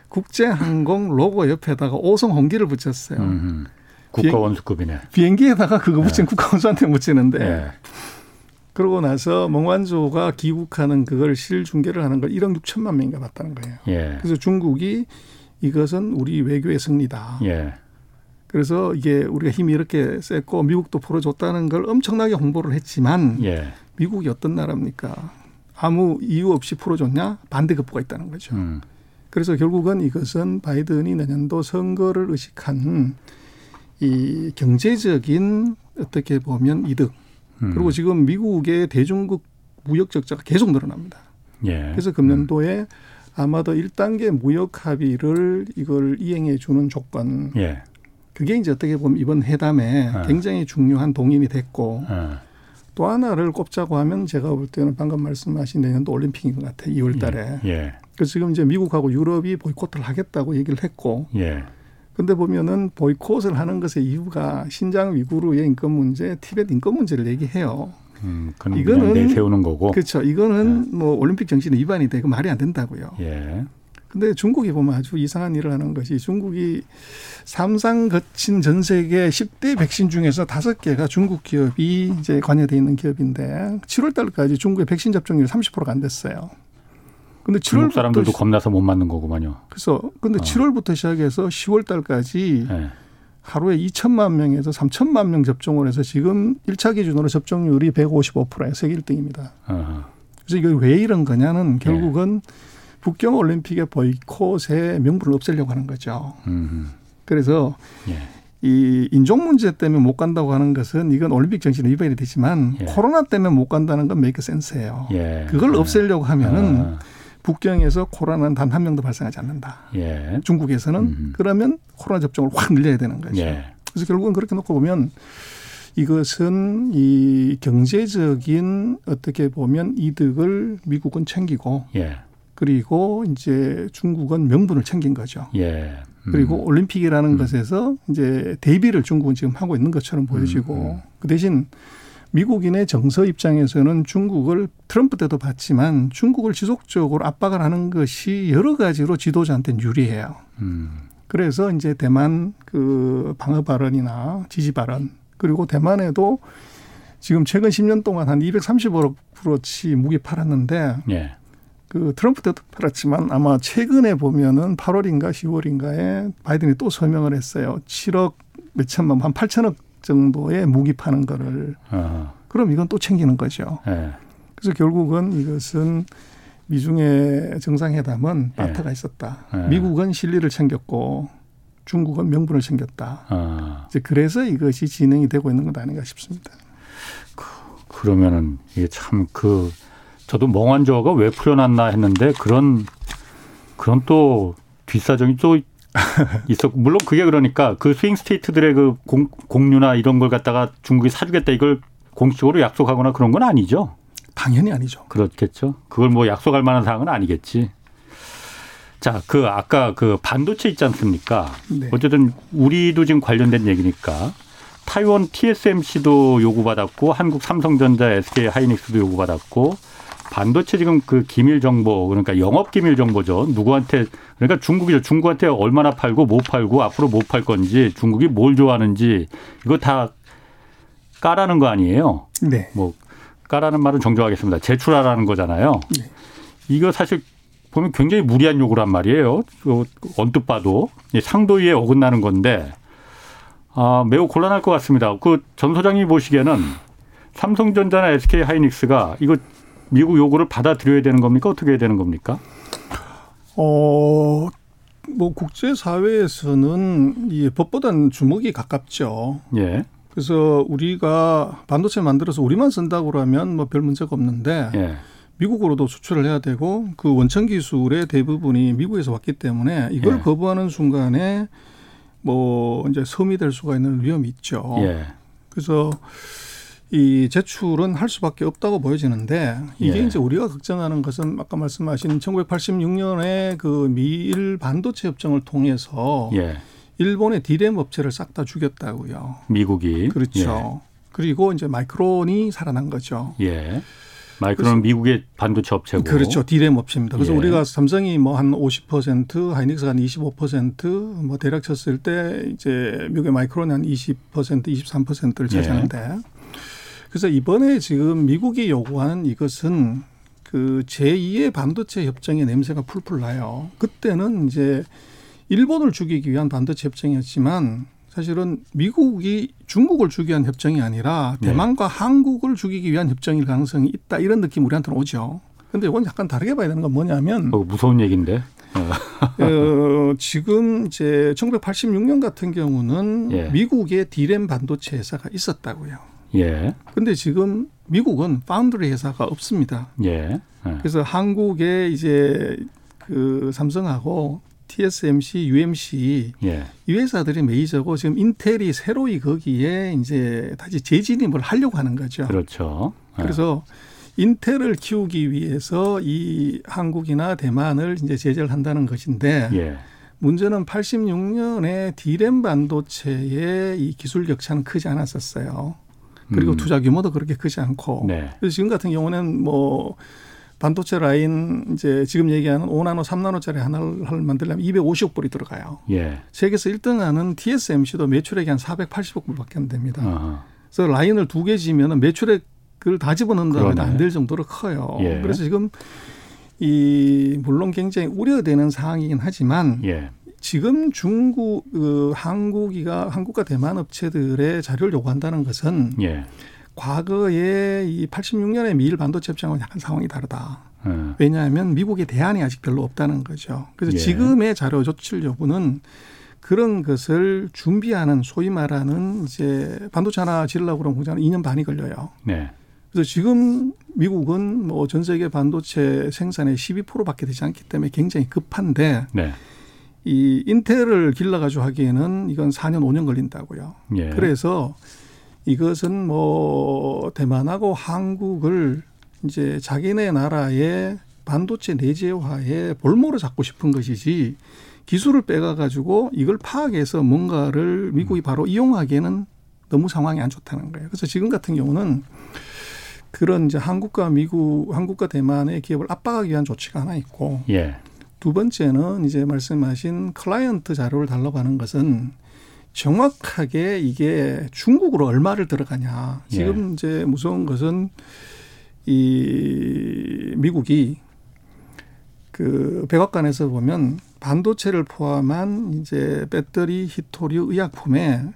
Speaker 3: 국제항공 로고 옆에다가 오성 홍기를 붙였어요. 음흠.
Speaker 1: 국가원수급이네.
Speaker 3: 비행기에다가 그거 붙인 예. 국가원수한테 붙이는데 예. 그러고 나서 멍완조가 귀국하는 그걸 실중계를 하는 걸 1억 6천만 명인가 봤다는 거예요. 예. 그래서 중국이 이것은 우리 외교의 승리다. 예. 그래서 이게 우리가 힘이 이렇게 셌고 미국도 풀어줬다는 걸 엄청나게 홍보를 했지만 예. 미국이 어떤 나라입니까? 아무 이유 없이 풀어줬냐? 반대급부가 있다는 거죠. 음. 그래서 결국은 이것은 바이든이 내년도 선거를 의식한 이 경제적인 어떻게 보면 이득 음. 그리고 지금 미국의 대중국 무역 적자가 계속 늘어납니다. 예. 그래서 금년도에 음. 아마도 1단계 무역 합의를 이걸 이행해 주는 조건. 예. 그게 이제 어떻게 보면 이번 회담에 예. 굉장히 중요한 동인이 됐고 예. 또 하나를 꼽자고 하면 제가 볼 때는 방금 말씀하신 내년도 올림픽인 것 같아요. 2월 달에. 예. 예. 그래서 지금 이제 미국하고 유럽이 보이콧을 하겠다고 얘기를 했고 예. 근데 보면은 보이콧을 하는 것의 이유가 신장 위구르의 인권 문제, 티벳 인권 문제를 얘기해요.
Speaker 1: 음, 이거는 내세우는 거고.
Speaker 3: 그렇죠. 이거는 예. 뭐 올림픽 정신의 위반이 되고 말이 안 된다고요. 예. 근데 중국이 보면 아주 이상한 일을 하는 것이 중국이 삼상 거친 전 세계 10대 백신 중에서 다섯 개가 중국 기업이 이제 관여돼 있는 기업인데 7월 달까지 중국의 백신 접종률 30%가 안 됐어요.
Speaker 1: 근데 7월 사람들도 겁나서 못 맞는 거구만요.
Speaker 3: 그래서 근데 어. 7월부터 시작해서 10월 달까지 네. 하루에 2천만 명에서 3천만 명 접종을 해서 지금 1차 기준으로 접종률이 155%예요. 세계 1등입니다. 어. 그래서 이게 왜 이런 거냐는 결국은 네. 북경 올림픽의 보이콧의 명분을 없애려고 하는 거죠. 음. 그래서 예. 이 인종 문제 때문에 못 간다고 하는 것은 이건 올림픽 정신의 위반이 되지만 예. 코로나 때문에 못 간다는 건 메이크 센스예요. 예. 그걸 없애려고 하면은 어. 북경에서 코로나는 단 한 명도 발생하지 않는다. 예. 중국에서는 음. 그러면 코로나 접종을 확 늘려야 되는 거죠. 예. 그래서 결국은 그렇게 놓고 보면 이것은 이 경제적인 어떻게 보면 이득을 미국은 챙기고 예. 그리고 이제 중국은 명분을 챙긴 거죠. 예. 음. 그리고 올림픽이라는 음. 것에서 이제 대비를 중국은 지금 하고 있는 것처럼 보여지고 음. 음. 그 대신 미국인의 정서 입장에서는 중국을 트럼프 때도 봤지만 중국을 지속적으로 압박을 하는 것이 여러 가지로 지도자한테는 유리해요. 음. 그래서 이제 대만 그 방어 발언이나 지지 발언 그리고 대만에도 지금 최근 10년 동안 한 230억 프로치 무기 팔았는데 예. 그 트럼프 때도 팔았지만 아마 최근에 보면은 8월인가 10월인가에 바이든이 또 서명을 했어요. 7억 몇천만 한 8천억 정도의 무기 파는 거를 어. 그럼 이건 또 챙기는 거죠. 네. 그래서 결국은 이것은 미중의 정상회담은 빠트가 예. 있었다. 네. 미국은 실리를 챙겼고 중국은 명분을 챙겼다. 어. 이제 그래서 이것이 진행이 되고 있는 것 아닌가 싶습니다.
Speaker 1: 그, 러면은 이게 참 그 저도 멍한 저가 왜 풀려났나 했는데 그런 그런 또 뒷사정이 또 있었고 물론 그게 그러니까 그 스윙 스테이트들의 그 공, 공유나 이런 걸 갖다가 중국이 사주겠다 이걸 공식적으로 약속하거나 그런 건 아니죠.
Speaker 3: 당연히 아니죠.
Speaker 1: 그렇겠죠. 그걸 뭐 약속할 만한 사항은 아니겠지. 자, 그 아까 그 반도체 있지 않습니까? 네. 어쨌든 우리도 지금 관련된 얘기니까 타이원 TSMC도 요구받았고 한국 삼성전자, SK 하이닉스도 요구받았고 반도체 지금 그 기밀 정보 그러니까 영업 기밀 정보죠. 누구한테 그러니까 중국이죠. 중국한테 얼마나 팔고 못 팔고 앞으로 못 팔 건지 중국이 뭘 좋아하는지 이거 다 까라는 거 아니에요. 네. 뭐 까라는 말은 정정하겠습니다. 제출하라는 거잖아요. 네. 이거 사실 보면 굉장히 무리한 요구란 말이에요. 그 언뜻 봐도 상도위에 어긋나는 건데 아, 매우 곤란할 것 같습니다. 그 전 소장님 보시기에는 삼성전자나 SK 하이닉스가 이거 미국 요구를 받아들여야 되는 겁니까? 어떻게 해야 되는 겁니까?
Speaker 3: 어, 뭐 국제 사회에서는 이 법보다는 주먹이 가깝죠. 예. 그래서 우리가 반도체 만들어서 우리만 쓴다고 그러면 뭐 별 문제가 없는데 예. 미국으로도 수출을 해야 되고 그 원천 기술의 대부분이 미국에서 왔기 때문에 이걸 예. 거부하는 순간에 뭐 이제 섬이 될 수가 있는 위험이 있죠.
Speaker 1: 예.
Speaker 3: 그래서 이 제출은 할 수밖에 없다고 보여지는데 이게
Speaker 1: 예.
Speaker 3: 이제 우리가 걱정하는 것은 아까 말씀하신 1986년에 그 미일 반도체 협정을 통해서
Speaker 1: 예.
Speaker 3: 일본의 디램 업체를 싹 다 죽였다고요.
Speaker 1: 미국이
Speaker 3: 그렇죠. 그리고 이제 마이크론이 살아난 거죠.
Speaker 1: 예. 예. 마이크로는 미국의 반도체 업체고.
Speaker 3: 그렇죠. 디램 업체입니다. 그래서
Speaker 1: 예.
Speaker 3: 우리가 삼성이 뭐 한 50%, 하이닉스가 한 25%뭐 대략 쳤을 때 이제 미국의 마이크론이 한 20%, 23%를
Speaker 1: 예.
Speaker 3: 차지하는데 그래서 이번에 지금 미국이 요구하는 이것은 그 제2의 반도체 협정의 냄새가 풀풀 나요. 그때는 이제 일본을 죽이기 위한 반도체 협정이었지만 사실은 미국이 중국을 죽이기 위한 협정이 아니라
Speaker 1: 네.
Speaker 3: 대만과 한국을 죽이기 위한 협정일 가능성이 있다 이런 느낌 우리한테는 오죠. 근데 이건 약간 다르게 봐야 되는 건 뭐냐면
Speaker 1: 어, 무서운 얘기인데. 어.
Speaker 3: 어, 지금 이제 1986년 같은 경우는
Speaker 1: 예.
Speaker 3: 미국의 디램 반도체 회사가 있었다고요.
Speaker 1: 예.
Speaker 3: 근데 지금 미국은 파운드리 회사가 없습니다.
Speaker 1: 예. 예.
Speaker 3: 그래서 한국의 이제 그 삼성하고 TSMC, UMC
Speaker 1: 예.
Speaker 3: 이 회사들이 메이저고 지금 인텔이 새로이 거기에 이제 다시 재진입을 하려고 하는 거죠.
Speaker 1: 그렇죠. 예.
Speaker 3: 그래서 인텔을 키우기 위해서 이 한국이나 대만을 이제 제재를 한다는 것인데
Speaker 1: 예.
Speaker 3: 문제는 86년에 디램 반도체의 이 기술 격차는 크지 않았었어요. 그리고
Speaker 1: 음.
Speaker 3: 투자 규모도 그렇게 크지 않고.
Speaker 1: 네.
Speaker 3: 그래서 지금 같은 경우는 뭐 반도체 라인 이제 지금 얘기하는 5나노, 3나노짜리 하나를 만들려면 250억 불이 들어가요.
Speaker 1: 예.
Speaker 3: 세계에서 1등하는 TSMC도 매출액이 한 480억 불밖에 안 됩니다.
Speaker 1: 어허.
Speaker 3: 그래서 라인을 두 개 지면은 매출액을 다
Speaker 1: 그러네.
Speaker 3: 안될 정도로 커요.
Speaker 1: 예.
Speaker 3: 그래서 지금 이 물론 굉장히 우려되는 상황이긴 하지만
Speaker 1: 예.
Speaker 3: 지금 중국 그 한국이가 한국과 대만 업체들의 자료를 요구한다는 것은
Speaker 1: 예.
Speaker 3: 과거에 이 86년에 미일 반도체 협정은 약간 상황이 다르다.
Speaker 1: 어.
Speaker 3: 왜냐하면 미국의 대안이 아직 별로 없다는 거죠. 그래서
Speaker 1: 예.
Speaker 3: 지금의 자료 조출 여부는 그런 것을 준비하는 소위 말하는 이제 반도체 하나 지으려고 그러면 공장은 2년 반이 걸려요.
Speaker 1: 네.
Speaker 3: 그래서 지금 미국은 뭐 전 세계 반도체 생산의 12%밖에 되지 않기 때문에 굉장히 급한데
Speaker 1: 네.
Speaker 3: 이 인텔을 길러가지고 하기에는 이건 4년 5년 걸린다고요.
Speaker 1: 예.
Speaker 3: 그래서 이것은 뭐 대만하고 한국을 이제 자기네 나라의 반도체 내재화에 볼모로 잡고 싶은 것이지 기술을 빼가 가지고 이걸 파악해서 뭔가를 미국이 바로 이용하기에는 너무 상황이 안 좋다는 거예요. 그래서 지금 같은 경우는 그런 이제 한국과 미국, 한국과 대만의 기업을 압박하기 위한 조치가 하나 있고
Speaker 1: 예.
Speaker 3: 두 번째는 이제 말씀하신 클라이언트 자료를 달라고 하는 것은 정확하게 이게 중국으로 얼마를 들어가냐. 지금 이제 무서운 것은 이 미국이 그 백악관에서 보면 반도체를 포함한 이제 배터리, 희토류, 의약품에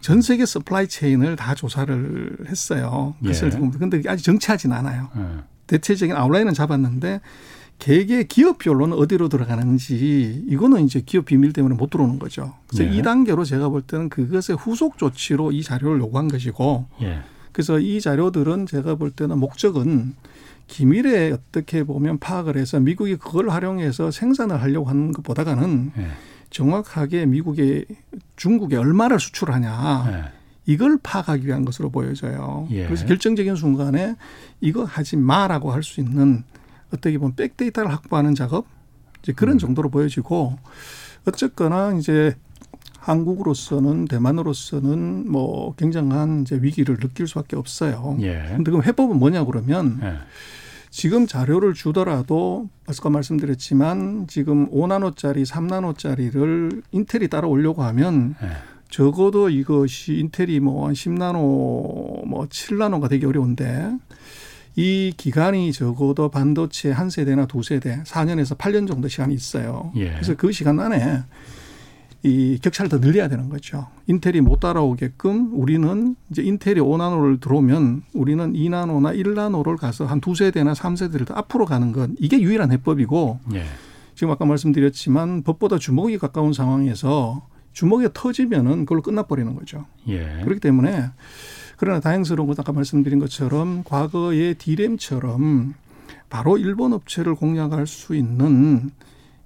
Speaker 3: 전 세계 supply chain을 다 조사를 했어요.
Speaker 1: 예.
Speaker 3: 근데 그게 아직 정치하진 않아요.
Speaker 1: 어.
Speaker 3: 대체적인 아웃라인은 잡았는데 개개 기업별로는 어디로 들어가는지 이거는 이제 기업 비밀 때문에 못 들어오는 거죠. 그래서
Speaker 1: 예.
Speaker 3: 이 단계로 제가 볼 때는 그것의 후속 조치로 이 자료를 요구한 것이고
Speaker 1: 예.
Speaker 3: 그래서 이 자료들은 제가 볼 때는 목적은 기밀에 어떻게 보면 파악을 해서 미국이 그걸 활용해서 생산을 하려고 하는 것보다는
Speaker 1: 예.
Speaker 3: 정확하게 미국에 중국에 얼마를 수출하냐
Speaker 1: 예.
Speaker 3: 이걸 파악하기 위한 것으로 보여져요.
Speaker 1: 예.
Speaker 3: 그래서 결정적인 순간에 이거 하지 마라고 할 수 있는 어떻게 보면 백데이터를 확보하는 작업 이제 그런
Speaker 1: 음.
Speaker 3: 정도로 보여지고 어쨌거나 이제 한국으로서는 대만으로서는 뭐 굉장한 이제 위기를 느낄 수밖에 없어요.
Speaker 1: 예.
Speaker 3: 근데 그럼 해법은 뭐냐 그러면
Speaker 1: 예.
Speaker 3: 지금 자료를 주더라도 아까 말씀드렸지만 지금 5나노짜리, 3나노짜리를 인텔이 따라오려고 하면
Speaker 1: 예.
Speaker 3: 적어도 이것이 인텔이 뭐 한 10나노 뭐 7나노가 되기 어려운데 이 기간이 적어도 반도체 한 세대나 두 세대 4년에서 8년 정도 시간이 있어요.
Speaker 1: 예.
Speaker 3: 그래서 그 시간 안에 이 격차를 더 늘려야 되는 거죠. 인텔이 못 따라오게끔 우리는 이제 인텔이 5나노를 들어오면 우리는 2나노나 1나노를 가서 한 두 세대나 3세대를 더 앞으로 가는 건 이게 유일한 해법이고
Speaker 1: 예.
Speaker 3: 지금 아까 말씀드렸지만 법보다 주먹이 가까운 상황에서 주먹이 터지면은 그걸로 끝나버리는 거죠.
Speaker 1: 예.
Speaker 3: 그렇기 때문에 그러나 다행스러운 건 아까 말씀드린 것처럼 과거의 디램처럼 바로 일본 업체를 공략할 수 있는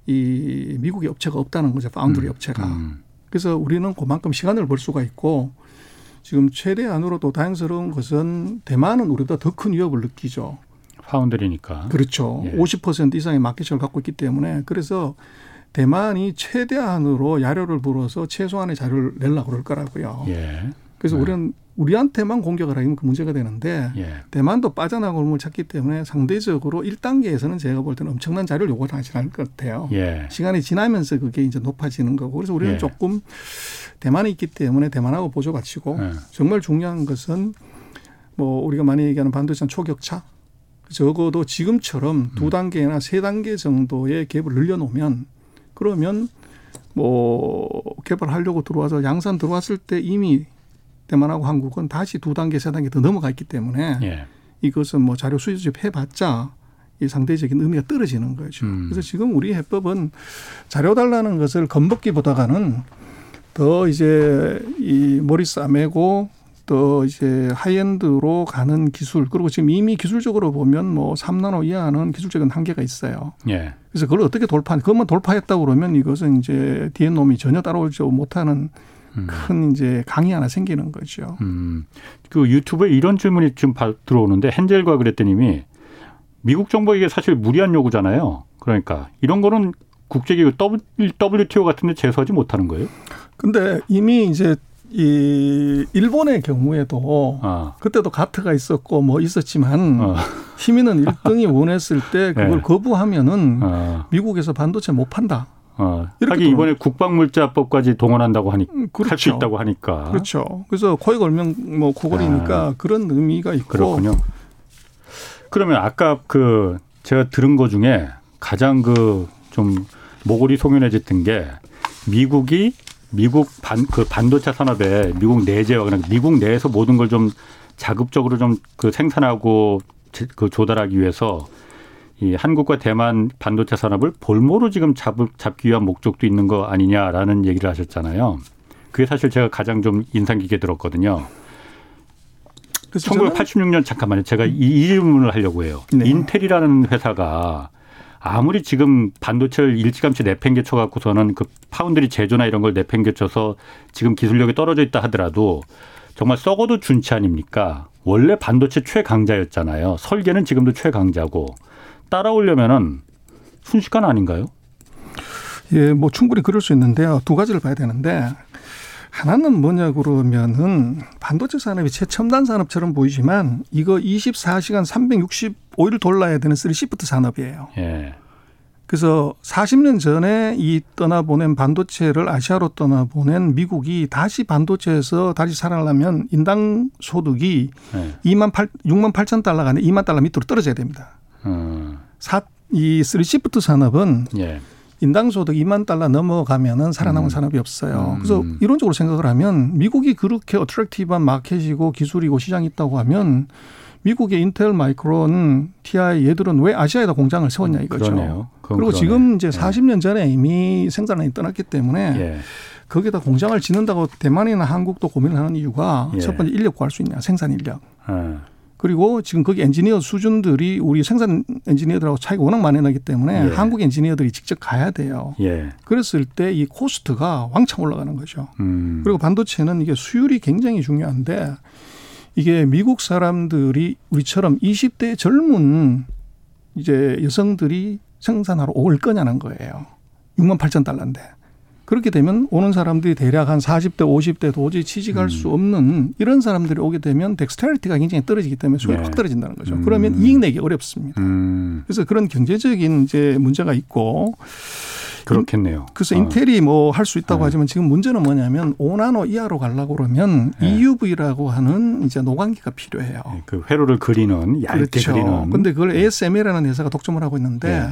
Speaker 3: 이 미국의 업체가 없다는 거죠. 파운드리 업체가.
Speaker 1: 음.
Speaker 3: 그래서 우리는 그만큼 시간을 벌 수가 있고 지금 최대한으로 도 다행스러운 것은 대만은 우리보다 더 큰 위협을 느끼죠.
Speaker 1: 파운드리니까.
Speaker 3: 그렇죠. 예. 50% 이상의 마켓을 갖고 있기 때문에 그래서 대만이 최대한으로 야료를 불어서 최소한의 자료를 내려고 그럴 거라고요. 예. 그래서 네. 우리는 우리한테만 공격을 하면 그 문제가 되는데 예. 대만도 빠져나갈 을 찾기 때문에 상대적으로 1단계에서는 제가 볼 때는 엄청난 자료를 요구하지 않을 것 같아요. 예. 시간이 지나면서 그게 이제 높아지는 거고 그래서 우리는 예. 조금 대만에 있기 때문에 대만하고 보조 가치고 예. 정말 중요한 것은 뭐 우리가 많이 얘기하는 반도체 초격차 적어도 지금처럼 두 음. 단계나 세 단계 정도의 갭을 늘려놓으면 그러면 뭐 개발하려고 들어와서 양산 들어왔을 때 이미 대만하고 한국은 다시 두 단계, 세 단계 더 넘어가 있기 때문에 예. 이것은 뭐 자료 수집 해봤자 이 상대적인 의미가 떨어지는 거죠. 음. 그래서 지금 우리 해법은 자료 달라는 것을 겁먹기보다는 더 이제 이 머리 싸매고 또 이제 하이엔드로 가는 기술 그리고 지금 이미 기술적으로 보면 뭐 3나노 이하는 기술적인 한계가 있어요. 예. 그래서 그걸 어떻게 돌파, 그것만 돌파했다 그러면 이것은 이제 뒤에 놈이 전혀 따라오지 못하는 음. 큰 이제 강이 하나 생기는 거죠. 음.
Speaker 1: 그 유튜브에 이런 질문이 지금 들어오는데 헨젤과 그랬더님이 미국 정부 이게 사실 무리한 요구잖아요. 그러니까 이런 거는 국제기구 WTO 같은 데 제소하지 못하는 거예요?
Speaker 3: 근데 이미 이제 이 일본의 경우에도 아. 그때도 가트가 있었고 뭐 있었지만 어. 힘있는 1등이 원했을 때 그걸 네. 거부하면은 어. 미국에서 반도체 못 판다.
Speaker 1: 어, 하긴 이번에 국방물자법까지 동원한다고 하니 음, 그렇죠. 할수 있다고 하니까
Speaker 3: 그렇죠. 그래서 코에 걸면 뭐 코걸이니까 아, 그런 의미가 있고
Speaker 1: 그렇군요. 그러면 아까 그 제가 들은 거 중에 가장 그 좀 모골이 송연해졌던 게 미국이 미국 반 그 반도체 산업에 미국 내재와 그냥 미국 내에서 모든 걸 좀 자급적으로 좀 그 생산하고 그 조달하기 위해서 이 한국과 대만 반도체 산업을 볼모로 지금 잡, 잡기 위한 목적도 있는 거 아니냐라는 얘기를 하셨잖아요. 그게 사실 제가 가장 좀 인상 깊게 들었거든요. 1986년 잠깐만요. 제가 이, 이 질문을 하려고 해요. 네. 인텔이라는 회사가 아무리 지금 반도체를 일찌감치 내팽개쳐 갖고서는 그 파운드리 제조나 이런 걸 내팽개쳐서 지금 기술력이 떨어져 있다 하더라도 정말 썩어도 준치 아닙니까? 원래 반도체 최강자였잖아요. 설계는 지금도 최강자고 따라오려면은 순식간 아닌가요?
Speaker 3: 예, 뭐 충분히 그럴 수 있는데요. 두 가지를 봐야 되는데 하나는 뭐냐 그러면은 반도체 산업이 최첨단 산업처럼 보이지만 이거 24시간 365일 돌아야 되는 3시프트 산업이에요. 예. 그래서 40년 전에 이 떠나보낸 반도체를 아시아로 떠나보낸 미국이 다시 반도체에서 다시 살아나려면 인당 소득이 네. 2만 8, 6만 8천 달러가 아니라 2만 달러 밑으로 떨어져야 됩니다. 음. 사, 이 3시프트 산업은 예. 인당 소득 2만 달러 넘어가면은 살아남은 음. 산업이 없어요. 음. 그래서 이론적으로 생각을 하면 미국이 그렇게 attractive한 마켓이고 기술이고 시장이 있다고 하면 미국의 인텔, 마이크론, TI 얘들은 왜 아시아에다 공장을 세웠냐 이거죠. 그리고 그러네. 지금 이제 40년 전에 이미 생산이 떠났기 때문에 예. 거기다 공장을 짓는다고 대만이나 한국도 고민을 하는 이유가 예. 첫 번째 인력 구할 수 있냐 생산 인력. 예. 그리고 지금 거기 엔지니어 수준들이 우리 생산 엔지니어들하고 차이가 워낙 많이 나기 때문에 예. 한국 엔지니어들이 직접 가야 돼요. 예. 그랬을 때 이 코스트가 왕창 올라가는 거죠. 음. 그리고 반도체는 이게 수율이 굉장히 중요한데 이게 미국 사람들이 우리처럼 20대 젊은 이제 여성들이 생산하러 올 거냐는 거예요. 6만 8천 달러인데. 그렇게 되면 오는 사람들이 대략 한 40대, 50대 도저히 취직할 음. 수 없는 이런 사람들이 오게 되면 dexterity가 굉장히 떨어지기 때문에 수율이 네. 확 떨어진다는 거죠. 음. 그러면 이익 내기 어렵습니다. 음. 그래서 그런 경제적인 이제 문제가 있고
Speaker 1: 그렇겠네요.
Speaker 3: 그래서 어. 인텔이 뭐 할 수 있다고 네. 하지만 지금 문제는 뭐냐면 5나노 이하로 가려고 그러면 네. EUV라고 하는 이제 노광기가 필요해요. 네,
Speaker 1: 그 회로를 그리는 얇게 그렇죠. 그리는.
Speaker 3: 근데 그걸 ASML이라는 회사가 독점을 하고 있는데 네.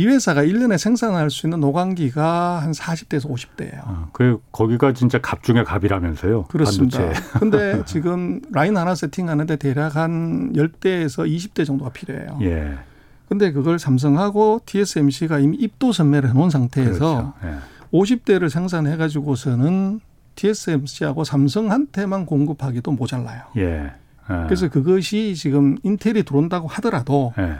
Speaker 3: 이 회사가 1년에 생산할 수 있는 노광기가 한 40대에서 50대예요. 아,
Speaker 1: 그 거기가 진짜 갑 중에 갑이라면서요.
Speaker 3: 그렇습니다. 근데 지금 라인 하나 세팅하는데 대략 한 10대에서 20대 정도가 필요해요. 예. 근데 그걸 삼성하고 TSMC가 이미 입도 선매를 해 놓은 상태에서 그렇죠. 예. 50대를 생산해 가지고서는 TSMC하고 삼성한테만 공급하기도 모자라요. 예. 예. 그래서 그것이 지금 인텔이 들어온다고 하더라도 예.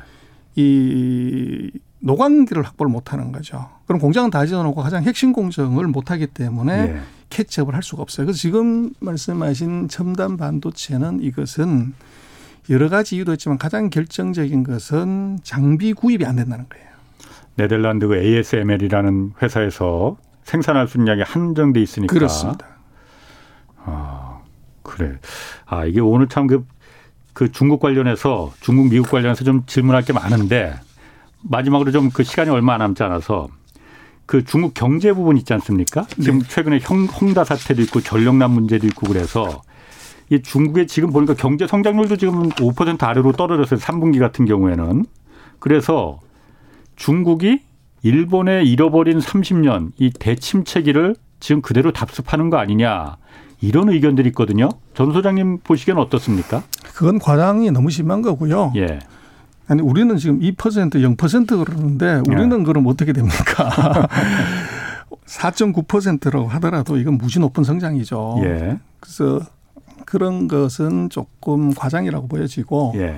Speaker 3: 이 노광기를 확보를 못하는 거죠. 그럼 공장은 다 지어놓고 가장 핵심 공정을 못하기 때문에 예. 캐치업을 할 수가 없어요. 그래서 지금 말씀하신 첨단 반도체는 이것은 여러 가지 이유도 있지만 가장 결정적인 것은 장비 구입이 안 된다는 거예요.
Speaker 1: 네덜란드 그 ASML이라는 회사에서 생산할 수 있는 양이 한정돼 있으니까.
Speaker 3: 그렇습니다.
Speaker 1: 아, 그래. 아, 이게 오늘 참 그, 그 중국 관련해서 중국, 미국 관련해서 좀 질문할 게 많은데 마지막으로 좀 그 시간이 얼마 남지 않아서 그 중국 경제 부분 있지 않습니까? 지금 네. 최근에 형, 홍다 사태도 있고 전력난 문제도 있고 그래서 이 중국의 지금 보니까 경제 성장률도 지금 5% 아래로 떨어졌어요. 3분기 같은 경우에는. 그래서 중국이 일본에 잃어버린 30년 이 대침체기를 지금 그대로 답습하는 거 아니냐. 이런 의견들이 있거든요. 전 소장님 보시기엔 어떻습니까?
Speaker 3: 그건 과장이 너무 심한 거고요. 예. 아니 우리는 지금 2% 0% 그러는데 우리는 예. 그럼 어떻게 됩니까? 4.9%라고 하더라도 이건 무지 높은 성장이죠. 예. 그래서 그런 것은 조금 과장이라고 보여지고 예.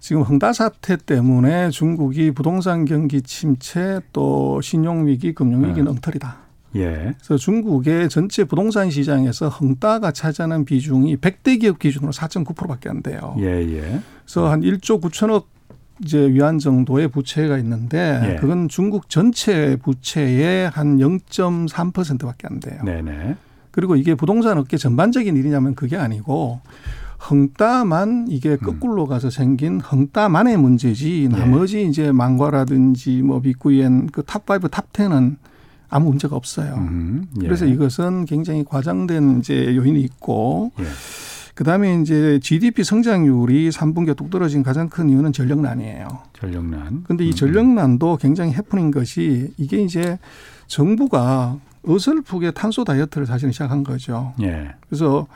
Speaker 3: 지금 흥다 사태 때문에 중국이 부동산 경기 침체 또 신용 위기, 금융 위기는 예. 엉터리다. 예. 그래서 중국의 전체 부동산 시장에서 흥다가 차지하는 비중이 100대 기업 기준으로 4.9%밖에 안 돼요. 예, 예. 그래서 한 1조 9천억 이제 위안 정도의 부채가 있는데 예. 그건 중국 전체 부채의 한 0.3%밖에 안 돼요. 네네. 그리고 이게 부동산 업계 전반적인 일이냐면 그게 아니고 헝다만 이게 음. 거꾸로 가서 생긴 헝다만의 문제지 네. 나머지 예. 이제 만과라든지 뭐 비구이위안 그 top 5 top 10은 아무 문제가 없어요. 음, 예. 그래서 이것은 굉장히 과장된 이제 요인이 있고 예. 그다음에 이제 GDP 성장률이 3분기에 뚝 떨어진 가장 큰 이유는 전력난이에요.
Speaker 1: 전력난.
Speaker 3: 근데 이 음. 전력난도 굉장히 해프닝 것이 이게 이제 정부가 어설프게 탄소 다이어트를 사실은 시작한 거죠. 예. 그래서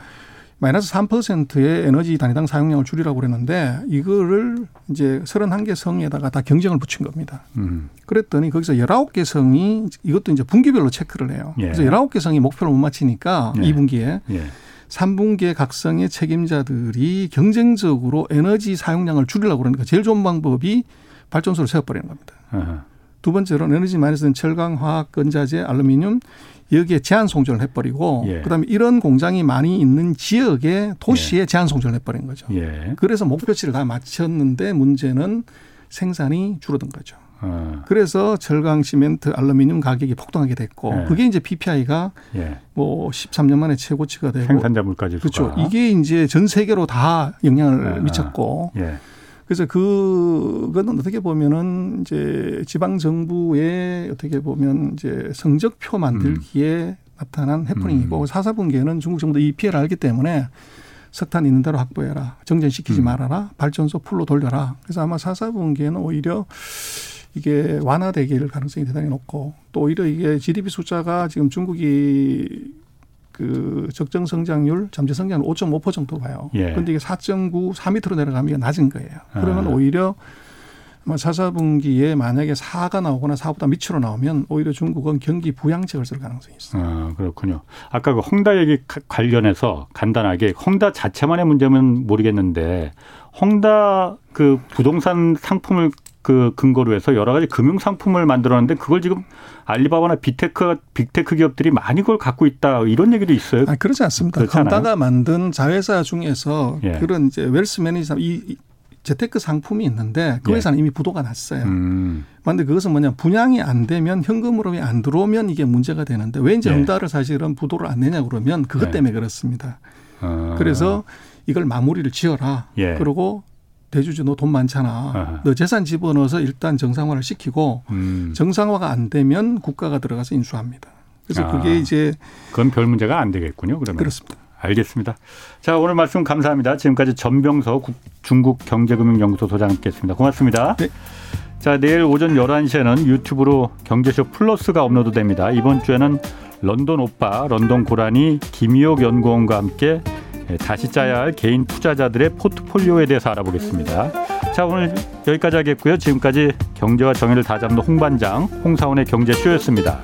Speaker 3: 마이너스 3%의 에너지 단위당 사용량을 줄이라고 그랬는데 이거를 이제 31개 성에다가 다 경쟁을 붙인 겁니다. 음. 그랬더니 거기서 19개 성이 이것도 이제 분기별로 체크를 해요. 예. 그래서 19개 성이 목표를 못 맞히니까 예. 2분기에 예. 3분기에 각성의 책임자들이 경쟁적으로 에너지 사용량을 줄이려고 그러니까 제일 좋은 방법이 발전소를 세워버리는 겁니다. 아하. 두 번째로는 에너지 많이 쓰는 철강, 화학, 건자재, 알루미늄 여기에 제한 송전을 해버리고 예. 그다음에 이런 공장이 많이 있는 지역에 도시에 예. 제한 송전을 해버린 거죠. 예. 그래서 목표치를 다 맞췄는데 문제는 생산이 줄어든 거죠. 어. 그래서 철강, 시멘트, 알루미늄 가격이 폭등하게 됐고 예. 그게 이제 PPI가 예. 뭐 13년 만에 최고치가 되고
Speaker 1: 생산자 물가지
Speaker 3: 그렇죠. 이게 이제 전 세계로 다 영향을 아. 미쳤고 예. 그래서 그거는 어떻게 보면은 이제 지방 정부의 어떻게 보면 이제 성적표 만들기에 음. 나타난 해프닝이고 음. 사사분기에는 중국 정부도 이 피해를 알기 때문에 석탄 있는 대로 확보해라. 정전시키지 음. 말아라. 발전소 풀로 돌려라. 그래서 아마 사사분기에는 오히려 이게 완화되길 가능성이 대단히 높고 또 오히려 이게 GDP 숫자가 지금 중국이 그 적정 성장률, 잠재 성장률 5.5% 정도 봐요. 예. 그런데 이게 4.9, 4밑으로 내려가면 낮은 거예요. 그러면 아. 오히려 아마 4, 4분기에 만약에 4가 나오거나 4보다 밑으로 나오면 오히려 중국은 경기 부양책을 쓸 가능성이 있어요.
Speaker 1: 아, 그렇군요. 아까 그 헝다 얘기 관련해서 간단하게 헝다 자체만의 문제면 모르겠는데 헝다 그 부동산 상품을 그 근거로 해서 여러 가지 금융 상품을 만들었는데 그걸 지금 알리바바나 big tech big tech 기업들이 많이 그걸 갖고 있다 이런 얘기도 있어요.
Speaker 3: 아 그렇지 않습니다. 헝다가 만든 자회사 중에서 예. 그런 이제 wealth manager 이 재테크 상품이 있는데 그 예. 회사는 예. 이미 부도가 났어요. 음. 그런데 그것은 뭐냐 분양이 안 되면 현금으로 안 들어오면 이게 문제가 되는데 왜 이제 예. 응달을 사실은 부도를 안 내냐 그러면 그것 예. 때문에 그렇습니다. 아. 그래서 이걸 마무리를 지어라. 예. 그리고 대주주 너 돈 많잖아. 아하. 너 재산 집어넣어서 일단 정상화를 시키고 음. 정상화가 안 되면 국가가 들어가서 인수합니다. 그래서 아. 그게 이제
Speaker 1: 그건 별 문제가 안 되겠군요. 그러면
Speaker 3: 그렇습니다.
Speaker 1: 알겠습니다. 자 오늘 말씀 감사합니다. 지금까지 전병서 중국 경제금융연구소 소장 함께했습니다. 고맙습니다. 네. 자 내일 오전 11시에는 유튜브로 경제쇼 플러스가 업로드됩니다. 이번 주에는 런던 오빠, 런던 고라니 김희옥 연구원과 함께 예, 다시 짜야 할 개인 투자자들의 포트폴리오에 대해서 알아보겠습니다. 자 오늘 여기까지 하겠고요. 지금까지 경제와 정의를 다잡는 홍반장 홍사원의 경제쇼였습니다.